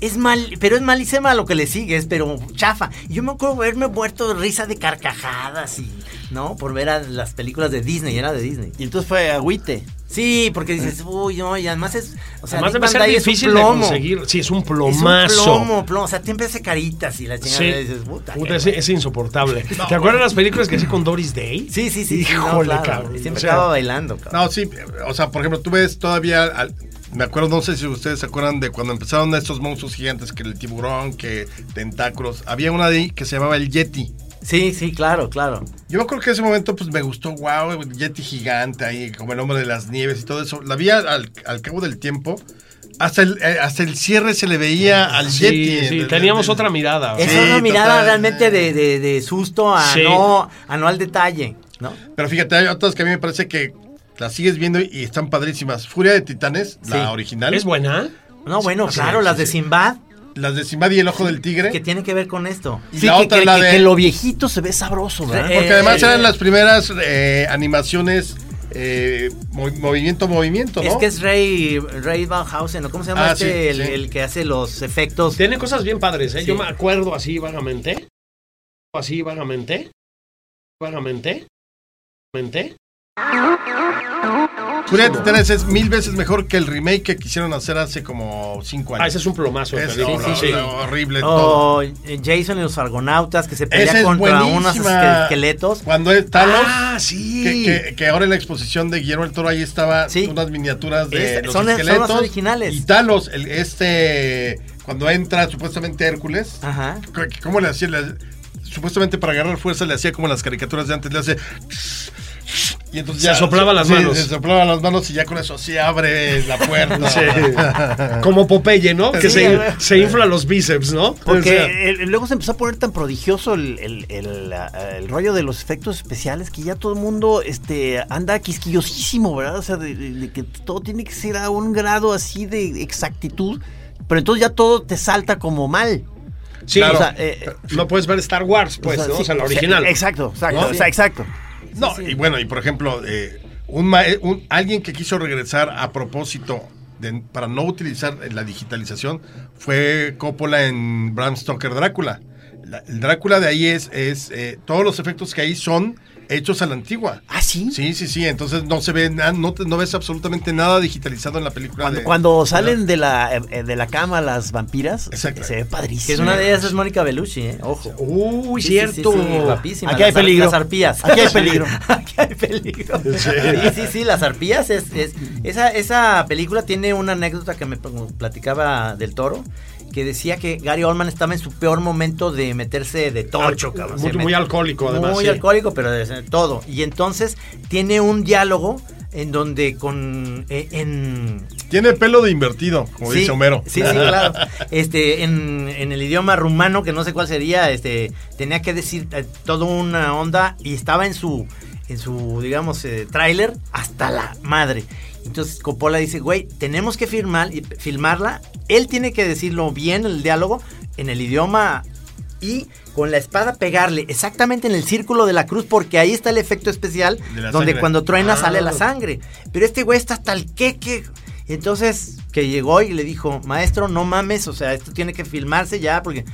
Es mal, pero es malísima lo que le sigue, es pero chafa. Yo me acuerdo haberme muerto de risa de carcajadas y, ¿no? Por ver a las películas de Disney, era de Disney. Y entonces fue agüite. Sí, porque dices, uy, no, y además es, o sea, Además debe ser Dyke es un difícil de conseguir. Sí, es un Es plomazo. un plomo, plomo, o sea, siempre hace caritas y la chingada Sí. dices, puta. Puta, es, es insoportable. ¿Te acuerdas las películas que hacía con Doris Day? Sí, sí, sí. sí, no, Híjole, claro, cabrón. Siempre O sea, estaba bailando, cabrón. No, sí, o sea, por ejemplo, tú ves todavía, al- me acuerdo, no sé si ustedes se acuerdan de cuando empezaron estos monstruos gigantes, que el tiburón, que tentáculos, había una de ahí que se llamaba el Yeti. Sí, sí, claro, claro. Yo me acuerdo que en ese momento pues me gustó, wow, el Yeti gigante ahí, como el hombre de las nieves y todo eso. La vi al, al cabo del tiempo, hasta el, eh, hasta el cierre se le veía al Sí, Yeti. sí, De- teníamos de- otra mirada. Es Sí, una mirada total. realmente de, de- de susto a, Sí. no, a no al detalle, ¿no? Pero fíjate, hay otras que a mí me parece que las sigues viendo y están padrísimas. Furia de Titanes, Sí. la original. ¿Es buena? No, bueno, sí, claro, sí, las de. Sinbad, Las de Simba y el ojo del tigre. que tienen que ver con esto. Y Sí, la que, otra, que- la de... que lo viejito se ve sabroso, ¿verdad? Eh, Porque además eh, eran las primeras eh, animaciones eh, movi- movimiento movimiento, ¿no? Es que es Ray, Ray Bauhausen, ¿o cómo se llama Ah, este? sí, el, sí. el que hace los efectos. Tiene cosas bien padres, ¿eh? Sí. Yo me acuerdo así vagamente. Así vagamente. Vagamente. Vagamente. Furia de Titanes es mil veces mejor que el remake que quisieron hacer hace como cinco años. Ah, ese es un plomazo. Es sí. horrible todo. O eh, Jason y los Argonautas, que se pelea es contra unos buenísima. esqueletos. Cuando es Talos, Ah, sí. que, que- que ahora en la exposición de Guillermo del Toro ahí estaba Sí. unas miniaturas de Es- los son- son las esqueletos. originales. Y Talos, el, este, cuando entra supuestamente Hércules, Ajá. ¿cómo le hacía? Le- supuestamente para agarrar fuerza le hacía como las caricaturas de antes, le hace... Y entonces Se soplaba las sí, manos. Se soplaba las manos y ya con eso sí abre la puerta. Como Popeye, ¿no? Que Sí, se, se infla los bíceps, ¿no? Porque O sea, el- luego se empezó a poner tan prodigioso el, el- el, el rollo de los efectos especiales que ya todo el mundo este, anda quisquillosísimo, ¿verdad? O sea, de, de- de que todo tiene que ser a un grado así de exactitud, pero entonces ya todo te salta como mal. sí, o o sea, sea, eh, no puedes ver Star Wars, pues, ¿no? sí, O sea, la original. Exacto, exacto, ¿No? o sea, exacto. No, y bueno, y por ejemplo, eh, un, un- alguien que quiso regresar a propósito de- para no utilizar la digitalización fue Coppola en Bram Stoker Drácula. La- el Drácula de ahí es, es eh, todos los efectos que hay son hechos a la antigua. ¿Ah, sí? Sí, sí, sí. Entonces no se ve nada, no, te- no ves absolutamente nada digitalizado en la película. Cuando, de- cuando salen de la, eh, de la cama las vampiras, Exacto. se ve padrísimo. Que es una de ellas es Mónica Bellucci, ¿eh? Ojo. Uy, Sí, sí, sí, cierto. sí, guapísima. Aquí hay Las peligro. Las arpías. Aquí hay peligro. Aquí hay peligro. Sí, sí, sí, las arpías es, es- esa, esa película tiene una anécdota que me platicaba del toro, que decía que Gary Oldman estaba en su peor momento de meterse de tocho, cabrón. Muy- muy alcohólico, además, Muy sí. alcohólico, pero de todo. Y entonces tiene un diálogo en donde con eh, en Tiene el pelo de invertido, como Sí, dice Homero. Sí, sí, claro. Este, en, en el idioma rumano, que no sé cuál sería, este, tenía que decir eh, toda una onda y estaba en su, en su, digamos, eh, tráiler hasta la madre. Entonces Coppola dice, güey, tenemos que firmar, filmarla. Él tiene que decirlo bien, el diálogo, en el idioma y con la espada pegarle exactamente en el círculo de la cruz porque ahí está el efecto especial donde sangre. cuando truena Ah. sale la sangre. Pero este güey está hasta el queque. Entonces, que llegó y le dijo, maestro, no mames, o sea, esto tiene que filmarse ya porque...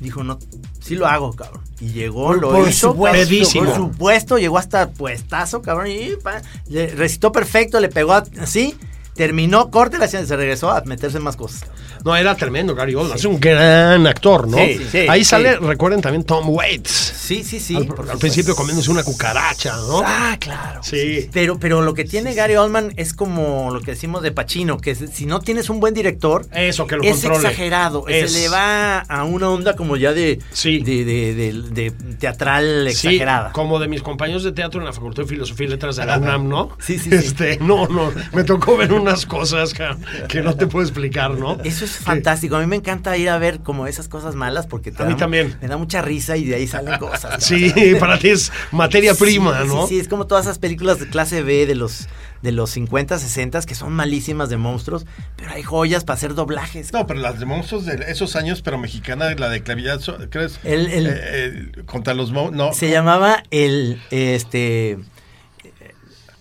Dijo, no, sí lo hago, cabrón. Y llegó, Por- lo por hizo. supuesto, pedísimo. Por supuesto, llegó hasta puestazo, cabrón. Y pa, le recitó perfecto, le pegó así. Terminó, corte la escena, se regresó a meterse en más cosas. No, era tremendo, Gary Oldman. Es un gran actor, ¿no? Sí, sí, Ahí sale, recuerden también Tom Waits. Sí, sí, sí. al, al principio comiéndose una cucaracha, ¿no? Ah, claro. Sí. Pero, pero lo que tiene Gary Oldman es como lo que decimos de Pacino, que si no tienes un buen director, Eso, que lo es controle. exagerado. Es- Se le va a una onda como ya de, Sí. de, de- de- teatral Sí, exagerada. como de mis compañeros de teatro en la Facultad de Filosofía y Letras de la UNAM, ¿no? Sí, sí. Este, no, no, me tocó ver unas cosas ca- que no te puedo explicar, ¿no? Eso es fantástico. A mí me encanta ir a ver como esas cosas malas porque te A mí también. me da mucha risa y de ahí salen cosas. Sí, para ti es materia prima, sí, ¿no? Sí, es como todas esas películas de clase B de los de los 50, 60 que son malísimas de monstruos, pero hay joyas para hacer doblajes. No, pero las de monstruos de esos años, pero mexicana, la de clavillazo, ¿crees? El- el- Eh, eh, contra los monstruos, no. Se llamaba el, este,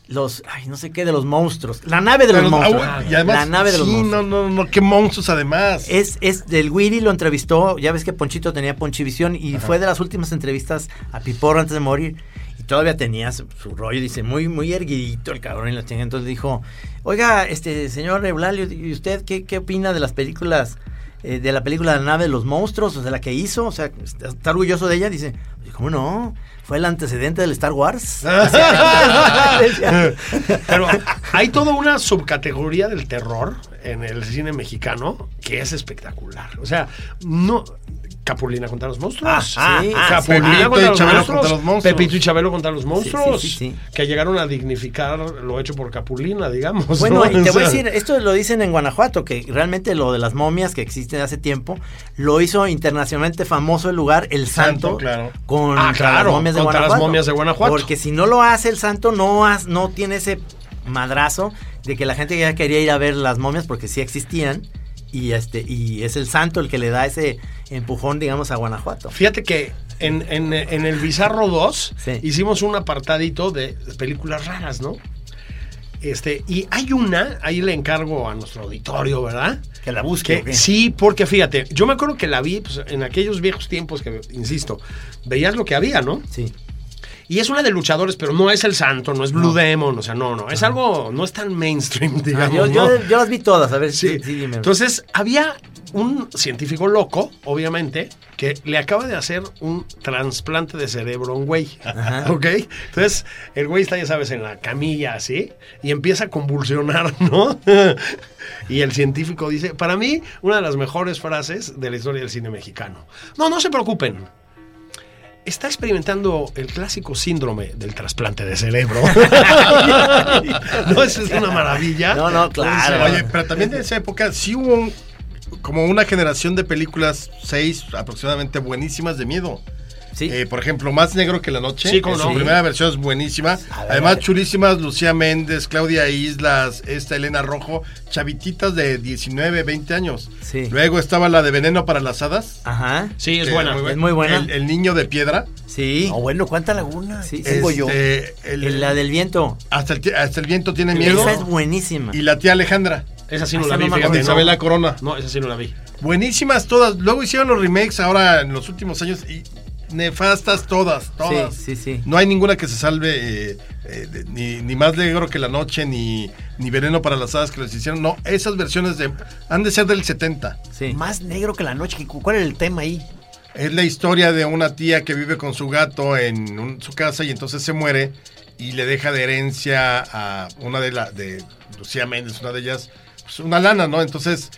los, ay, no sé qué, de los monstruos. La nave de los monstruos. ah, y además, la nave de los monstruos. no, no, no, qué monstruos además. Es, es del Willy lo entrevistó, ya ves que Ponchito tenía Ponchivisión y fue de las últimas entrevistas a Piporro antes de morir y todavía tenía su, su rollo, dice, muy muy erguidito el cabrón y la chingada. Entonces dijo, oiga, este señor Eulalio, ¿y usted qué, qué opina de las películas, eh, de la película La nave de los monstruos, o sea, la que hizo? O sea, ¿está, está orgulloso de ella? Dice, "Oye, ¿cómo no? Fue el antecedente del Star Wars. Pero hay toda una subcategoría del terror en el cine mexicano que es espectacular. O sea, no. Capulina contra los monstruos. Ah, sí. Capulina Pepito contra y los, monstruos. contra los monstruos. Pepito y Chabelo contra los monstruos. sí, sí. Que llegaron a dignificar lo hecho por Capulina, digamos. Bueno, ¿no? y te voy a decir, esto lo dicen en Guanajuato, que realmente lo de las momias que existen hace tiempo, lo hizo internacionalmente famoso el lugar, el Santo, Santo, claro. con Ah, claro, las momias de contra las Guanajuato. momias de Guanajuato. Porque si no lo hace el Santo, no, has- no tiene ese madrazo de que la gente ya quería ir a ver las momias porque sí existían. Y este y es el santo el que le da ese empujón, digamos, a Guanajuato. Fíjate que en, en- en el Bizarro 2 Sí. hicimos un apartadito de películas raras, ¿no? Este, y hay una, ahí le encargo a nuestro auditorio, ¿verdad? Que la busque. Sí, porque fíjate, yo me acuerdo que la vi pues, en aquellos viejos tiempos que, insisto, veías lo que había, ¿no? Sí. Y es una de luchadores, pero no es el santo, no es Blue Demon, o sea, no, no, es algo, no es tan mainstream, Ah, digamos. yo, yo- ¿no? yo las vi todas, a ver Sí. sí, sí, dime. Entonces, había un científico loco, obviamente, que le acaba de hacer un trasplante de cerebro a un güey. Ajá. ¿Ok? Entonces, el güey está, ya sabes, en la camilla así y empieza a convulsionar, ¿no? y el científico dice: Para mí, una de las mejores frases de la historia del cine mexicano. No, no se preocupen. Está experimentando el clásico síndrome del trasplante de cerebro. no, eso es una maravilla. No, no, claro. Oye, pero también de esa época sí hubo un- como una generación de películas, seis aproximadamente buenísimas de miedo. Sí. Eh, por ejemplo, Más Negro que la Noche. Sí, cómo en no. Su primera versión es buenísima. ver, Además, chulísimas Lucía Méndez, Claudia Islas, esta Elena Rojo, chavititas de 19, 20 años. Sí. Luego estaba la de Veneno para las Hadas. Ajá. Sí, es buena. era Es muy buena. El, el niño de piedra. Sí. No, bueno, ¿cuánta laguna? Sí, sí. Tengo yo. Este, el- El- la del viento. hasta, el, ti- hasta el viento tiene miedo. Esa es buenísima. Y la tía Alejandra. Esa sí no Esa la vi, no fíjate. Isabela no. Corona. No, esa sí no la vi. Buenísimas todas. Luego hicieron los remakes ahora en los últimos años y nefastas todas, todas. Sí, sí, sí. No hay ninguna que se salve, eh, eh, de- ni, ni más negro que la noche, ni, ni veneno para las hadas que les hicieron. No, esas versiones de, han de ser del 70. Sí. Más negro que la noche. ¿Cuál era el tema ahí? Es la historia de una tía que vive con su gato en un- su casa y entonces se muere y le deja de herencia a una de la de Lucía Méndez, una de ellas, pues, una lana, ¿no? Entonces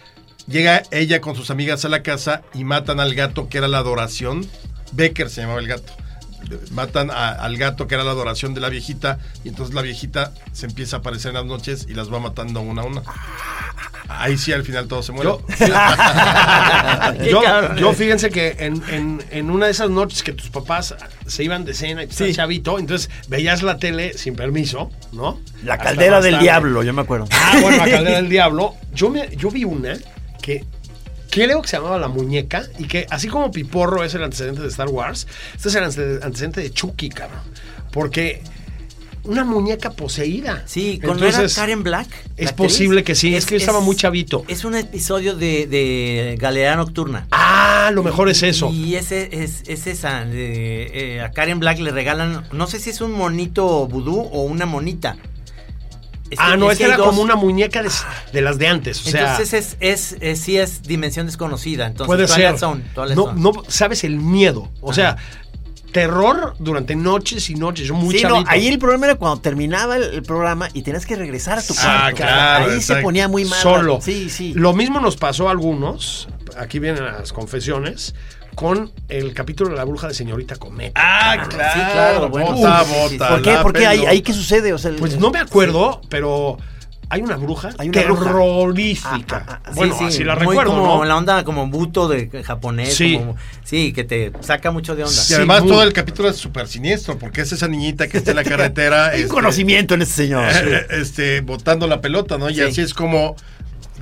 llega ella con sus amigas a la casa y matan al gato que era la adoración. Becker se llamaba el gato. Matan a- al gato que era la adoración de la viejita y entonces la viejita se empieza a aparecer en las noches y las va matando una a una. Ahí sí al final todos se mueren. Yo, fíjense que en, en- en una de esas noches que tus papás se iban de cena y estás chavito, entonces veías la tele sin permiso, ¿no? La Hasta caldera del tarde. diablo, yo me acuerdo. Ah, bueno, la caldera del diablo. Yo, me, yo vi una que creo que se llamaba La Muñeca y que así como Piporro es el antecedente de Star Wars, este es el ante- antecedente de Chucky, cabrón. Porque una muñeca poseída. Sí, con ¿no era Entonces, Karen Black. Es posible que sí, es, que estaba muy chavito. Es un episodio de, de Galera Nocturna. Ah, lo mejor es eso. Y ese es, es esa. eh, a Karen Black le regalan, no sé si es un monito vudú o una monita. Es que- ah, no, es que era dos. como una muñeca de, de las de antes. O sea, Entonces es, es, es- sí es dimensión desconocida. Entonces, puede ser. Zone, no, Zone. no sabes el miedo. O sea, terror durante noches y noches. Yo muy sí, no, ahí el problema era cuando terminaba el, el programa y tenías que regresar a tu cuarto. Ah, claro, Ahí se ponía muy mal. solo. Sí, sí. Lo mismo nos pasó a algunos. Aquí vienen las confesiones. Con el capítulo de la bruja de señorita Cometa. Ah, claro. Sí, claro, bueno. Bota, bota, ¿Por qué? ¿Por qué? ¿Ahí, ahí qué sucede? O sea, el- Pues no me acuerdo, pero hay una bruja Hay una bruja. terrorífica. Ah, ah, ah, bueno, Sí, así la muy recuerdo, como ¿no? la onda como buto de japonés. Sí. como- sí, que te saca mucho de onda. Y Sí, además muy- todo el capítulo es súper siniestro, porque es esa niñita que está en la carretera. Hay un este, conocimiento en ese señor. este, botando la pelota, ¿no? Y Sí. así es como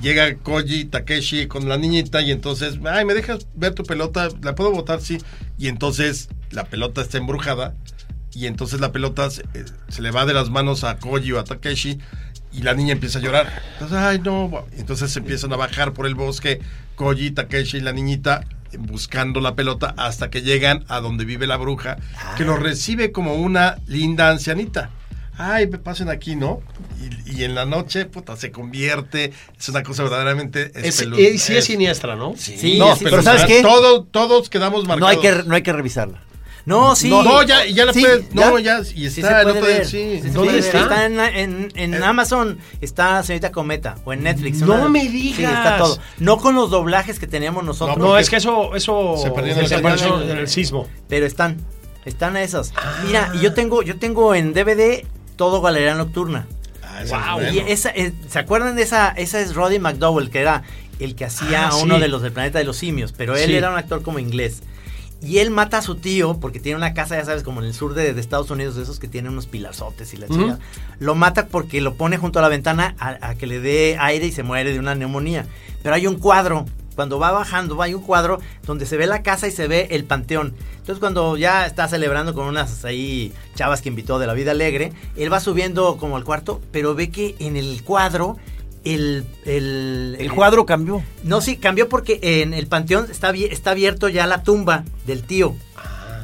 llega Koji Takeshi con la niñita y entonces, ay, ¿me dejas ver tu pelota? ¿La puedo botar? Sí. Y entonces la pelota está embrujada y entonces la pelota se, eh, se le va de las manos a Koji o a Takeshi y la niña empieza a llorar. Entonces, ay, no. Entonces se empiezan a bajar por el bosque Koji, Takeshi y la niñita buscando la pelota hasta que llegan a donde vive la bruja, que los recibe como una linda ancianita. Ay, me pasen aquí, ¿no? Y, y en la noche, puta, se convierte. Es una cosa verdaderamente Es, espelu- eh, sí es es- siniestra, ¿no? Sí, No, así pero es. ¿sabes qué? Todo- todos quedamos marcados. No hay que, no hay que revisarla. No, sí. No, ya, ya la Sí, puedes. No, ya, Sí y se está el puede otro día, ver. sí. Sí se ¿Dónde está? en, en- en Amazon, está Señorita Cometa, o en Netflix. No una- me Sí, digas. está todo. No con los doblajes que teníamos nosotros. No, es que eso, eso Se perdieron se los perdió años. en el sismo. Pero están, están esos. Mira, y yo tengo, yo tengo en DVD todo Galería Nocturna. Ah, es Wow. bueno. Y esa, eh, ¿se acuerdan de esa? Esa es Roddy McDowell, que era el que hacía Ah, a uno sí. de los del planeta de los simios, pero él Sí. era un actor como inglés. Y él mata a su tío porque tiene una casa, ya sabes, como en el sur de, de Estados Unidos, de esos que tienen unos pilarzotes y la Ujú. chingada. Lo mata porque lo pone junto a la ventana a, a que le dé aire y se muere de una neumonía. Pero hay un cuadro, cuando va bajando, hay un cuadro donde se ve la casa y se ve el panteón. Entonces cuando ya está celebrando con unas ahí chavas que invitó de la vida alegre, él va subiendo como al cuarto, pero ve que en el cuadro el... El, El cuadro cambió. no, sí, cambió porque en el panteón está, está abierto ya la tumba del tío.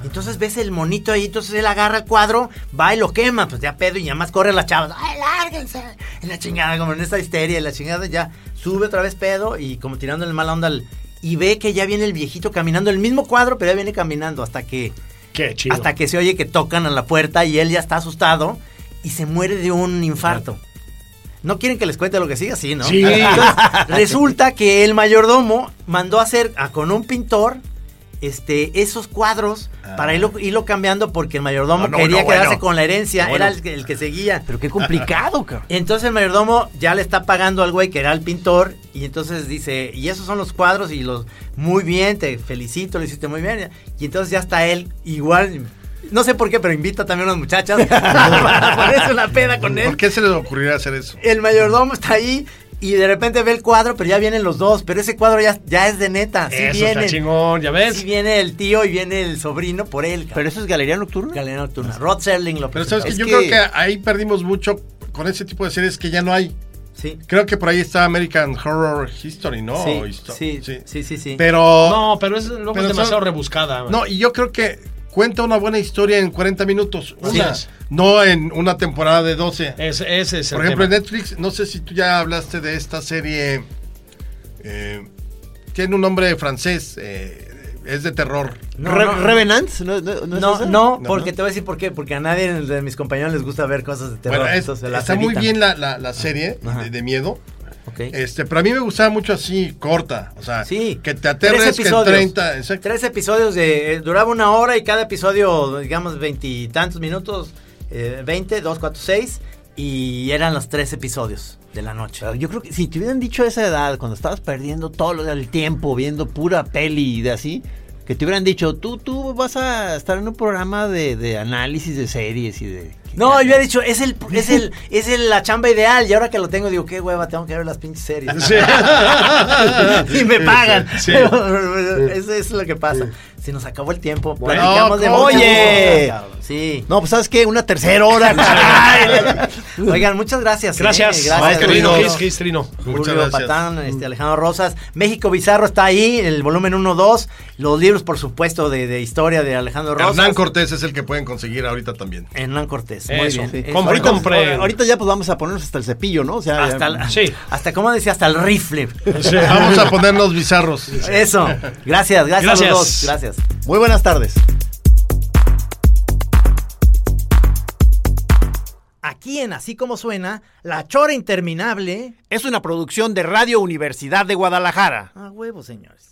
Entonces ves el monito ahí, entonces él agarra el cuadro, va y lo quema, pues ya pedo y ya más corre las chavas. ¡Ay, lárguense! En la chingada, como en esta histeria, en la chingada, ya sube otra vez pedo y como tirándole mala onda al- Y ve que ya viene el viejito caminando, el mismo cuadro, pero ya viene caminando hasta que... Qué chido. Hasta que se oye que tocan a la puerta y él ya está asustado y se muere de un infarto. ¿No quieren que les cuente lo que sigue? Sí, ¿no? Sí. Entonces, resulta que el mayordomo mandó a hacer a- con un pintor este, esos cuadros para irlo, irlo cambiando porque el mayordomo No, no, quería no, quedarse bueno. con la herencia, Bueno. era el, que- el que seguía. Pero qué complicado, cabrón. Entonces el mayordomo ya le está pagando al güey que era el pintor y entonces dice, y esos son los cuadros y los, muy bien, te felicito, lo hiciste muy bien. Y entonces ya está él igual, no sé por qué, pero invita también a unas muchachas para ponerse una peda con él. ¿Por qué se les ocurriría hacer eso? El mayordomo está ahí y de repente ve el cuadro, pero ya vienen los dos, pero ese cuadro ya, ya es de neta, sí Eso viene. está chingón, ¿ya ves? Sí viene el tío y viene el sobrino por él. Pero eso es galería nocturna. Galería Nocturna. Rod Serling lo Pero sabes que Es yo que- creo que ahí perdimos mucho con ese tipo de series que ya no hay. Sí. Creo que por ahí está American Horror History, ¿no? Sí, histo- sí, sí, sí, sí. Pero No, pero es, luego Pero es demasiado son- rebuscada. No, y yo creo que cuenta una buena historia en 40 minutos. Una, es. no en una temporada de 12. Ese, ese es el Por ejemplo, en. Netflix, no sé si tú ya hablaste de esta serie. eh, tiene un nombre francés. eh, es de terror. No, Re- no, Revenants, ¿no, no, no es No, esa? no, No, porque te voy a decir por qué. Porque a nadie de mis compañeros les gusta ver cosas de terror. Bueno, es- está muy bien la, la- la serie de miedo. Ok. Este, pero a mí me gustaba mucho así, corta. O sea, Sí. que te Tres aterres que en episodios. 30. exacto. Tres episodios de. eh, duraba una hora y cada episodio, digamos, veintitantos minutos. Eh, 20, 2, 4, 6. Y eran los tres episodios de la noche. Yo creo que si te hubieran dicho a esa edad, cuando estabas perdiendo todo lo del tiempo, viendo pura peli y de así, que te hubieran dicho, tú, tú vas a estar en un programa de, de análisis de series y de... No, yo he dicho, es el, es el, es el- la chamba ideal. Y ahora que lo tengo, digo, qué hueva, tengo que ver las pinches series. Sí. y me pagan. Sí. Eso es lo que pasa. Se nos acabó el tiempo. Bueno, Platicamos de Oye. cosas. Sí. No, pues ¿sabes qué? Una tercera hora. Oigan, muchas gracias. ¿eh? Gracias. Gracias. Trino, Julio. Gis, Gis, Trino. Julio Muchas gracias. Patán, este, Alejandro Rosas. México Bizarro está ahí, el volumen 1-2. Los libros, por supuesto, de, de historia de Alejandro Rosas. Hernán Cortés es el que pueden conseguir ahorita también. Hernán Cortés. Muy Eso. bien. Sí. Eso. Compre, ahorita, compre. ahorita ya pues vamos a ponernos hasta el cepillo, ¿no? O sea, Hasta, ya- Sí. hasta, ¿cómo decía? Hasta el rifle. Vamos a ponernos bizarros. Eso. Gracias, gracias, a los dos. Gracias. Muy buenas tardes. Aquí en Así Como Suena, La Chora Interminable. Es una producción de Radio Universidad de Guadalajara. A huevo, señores.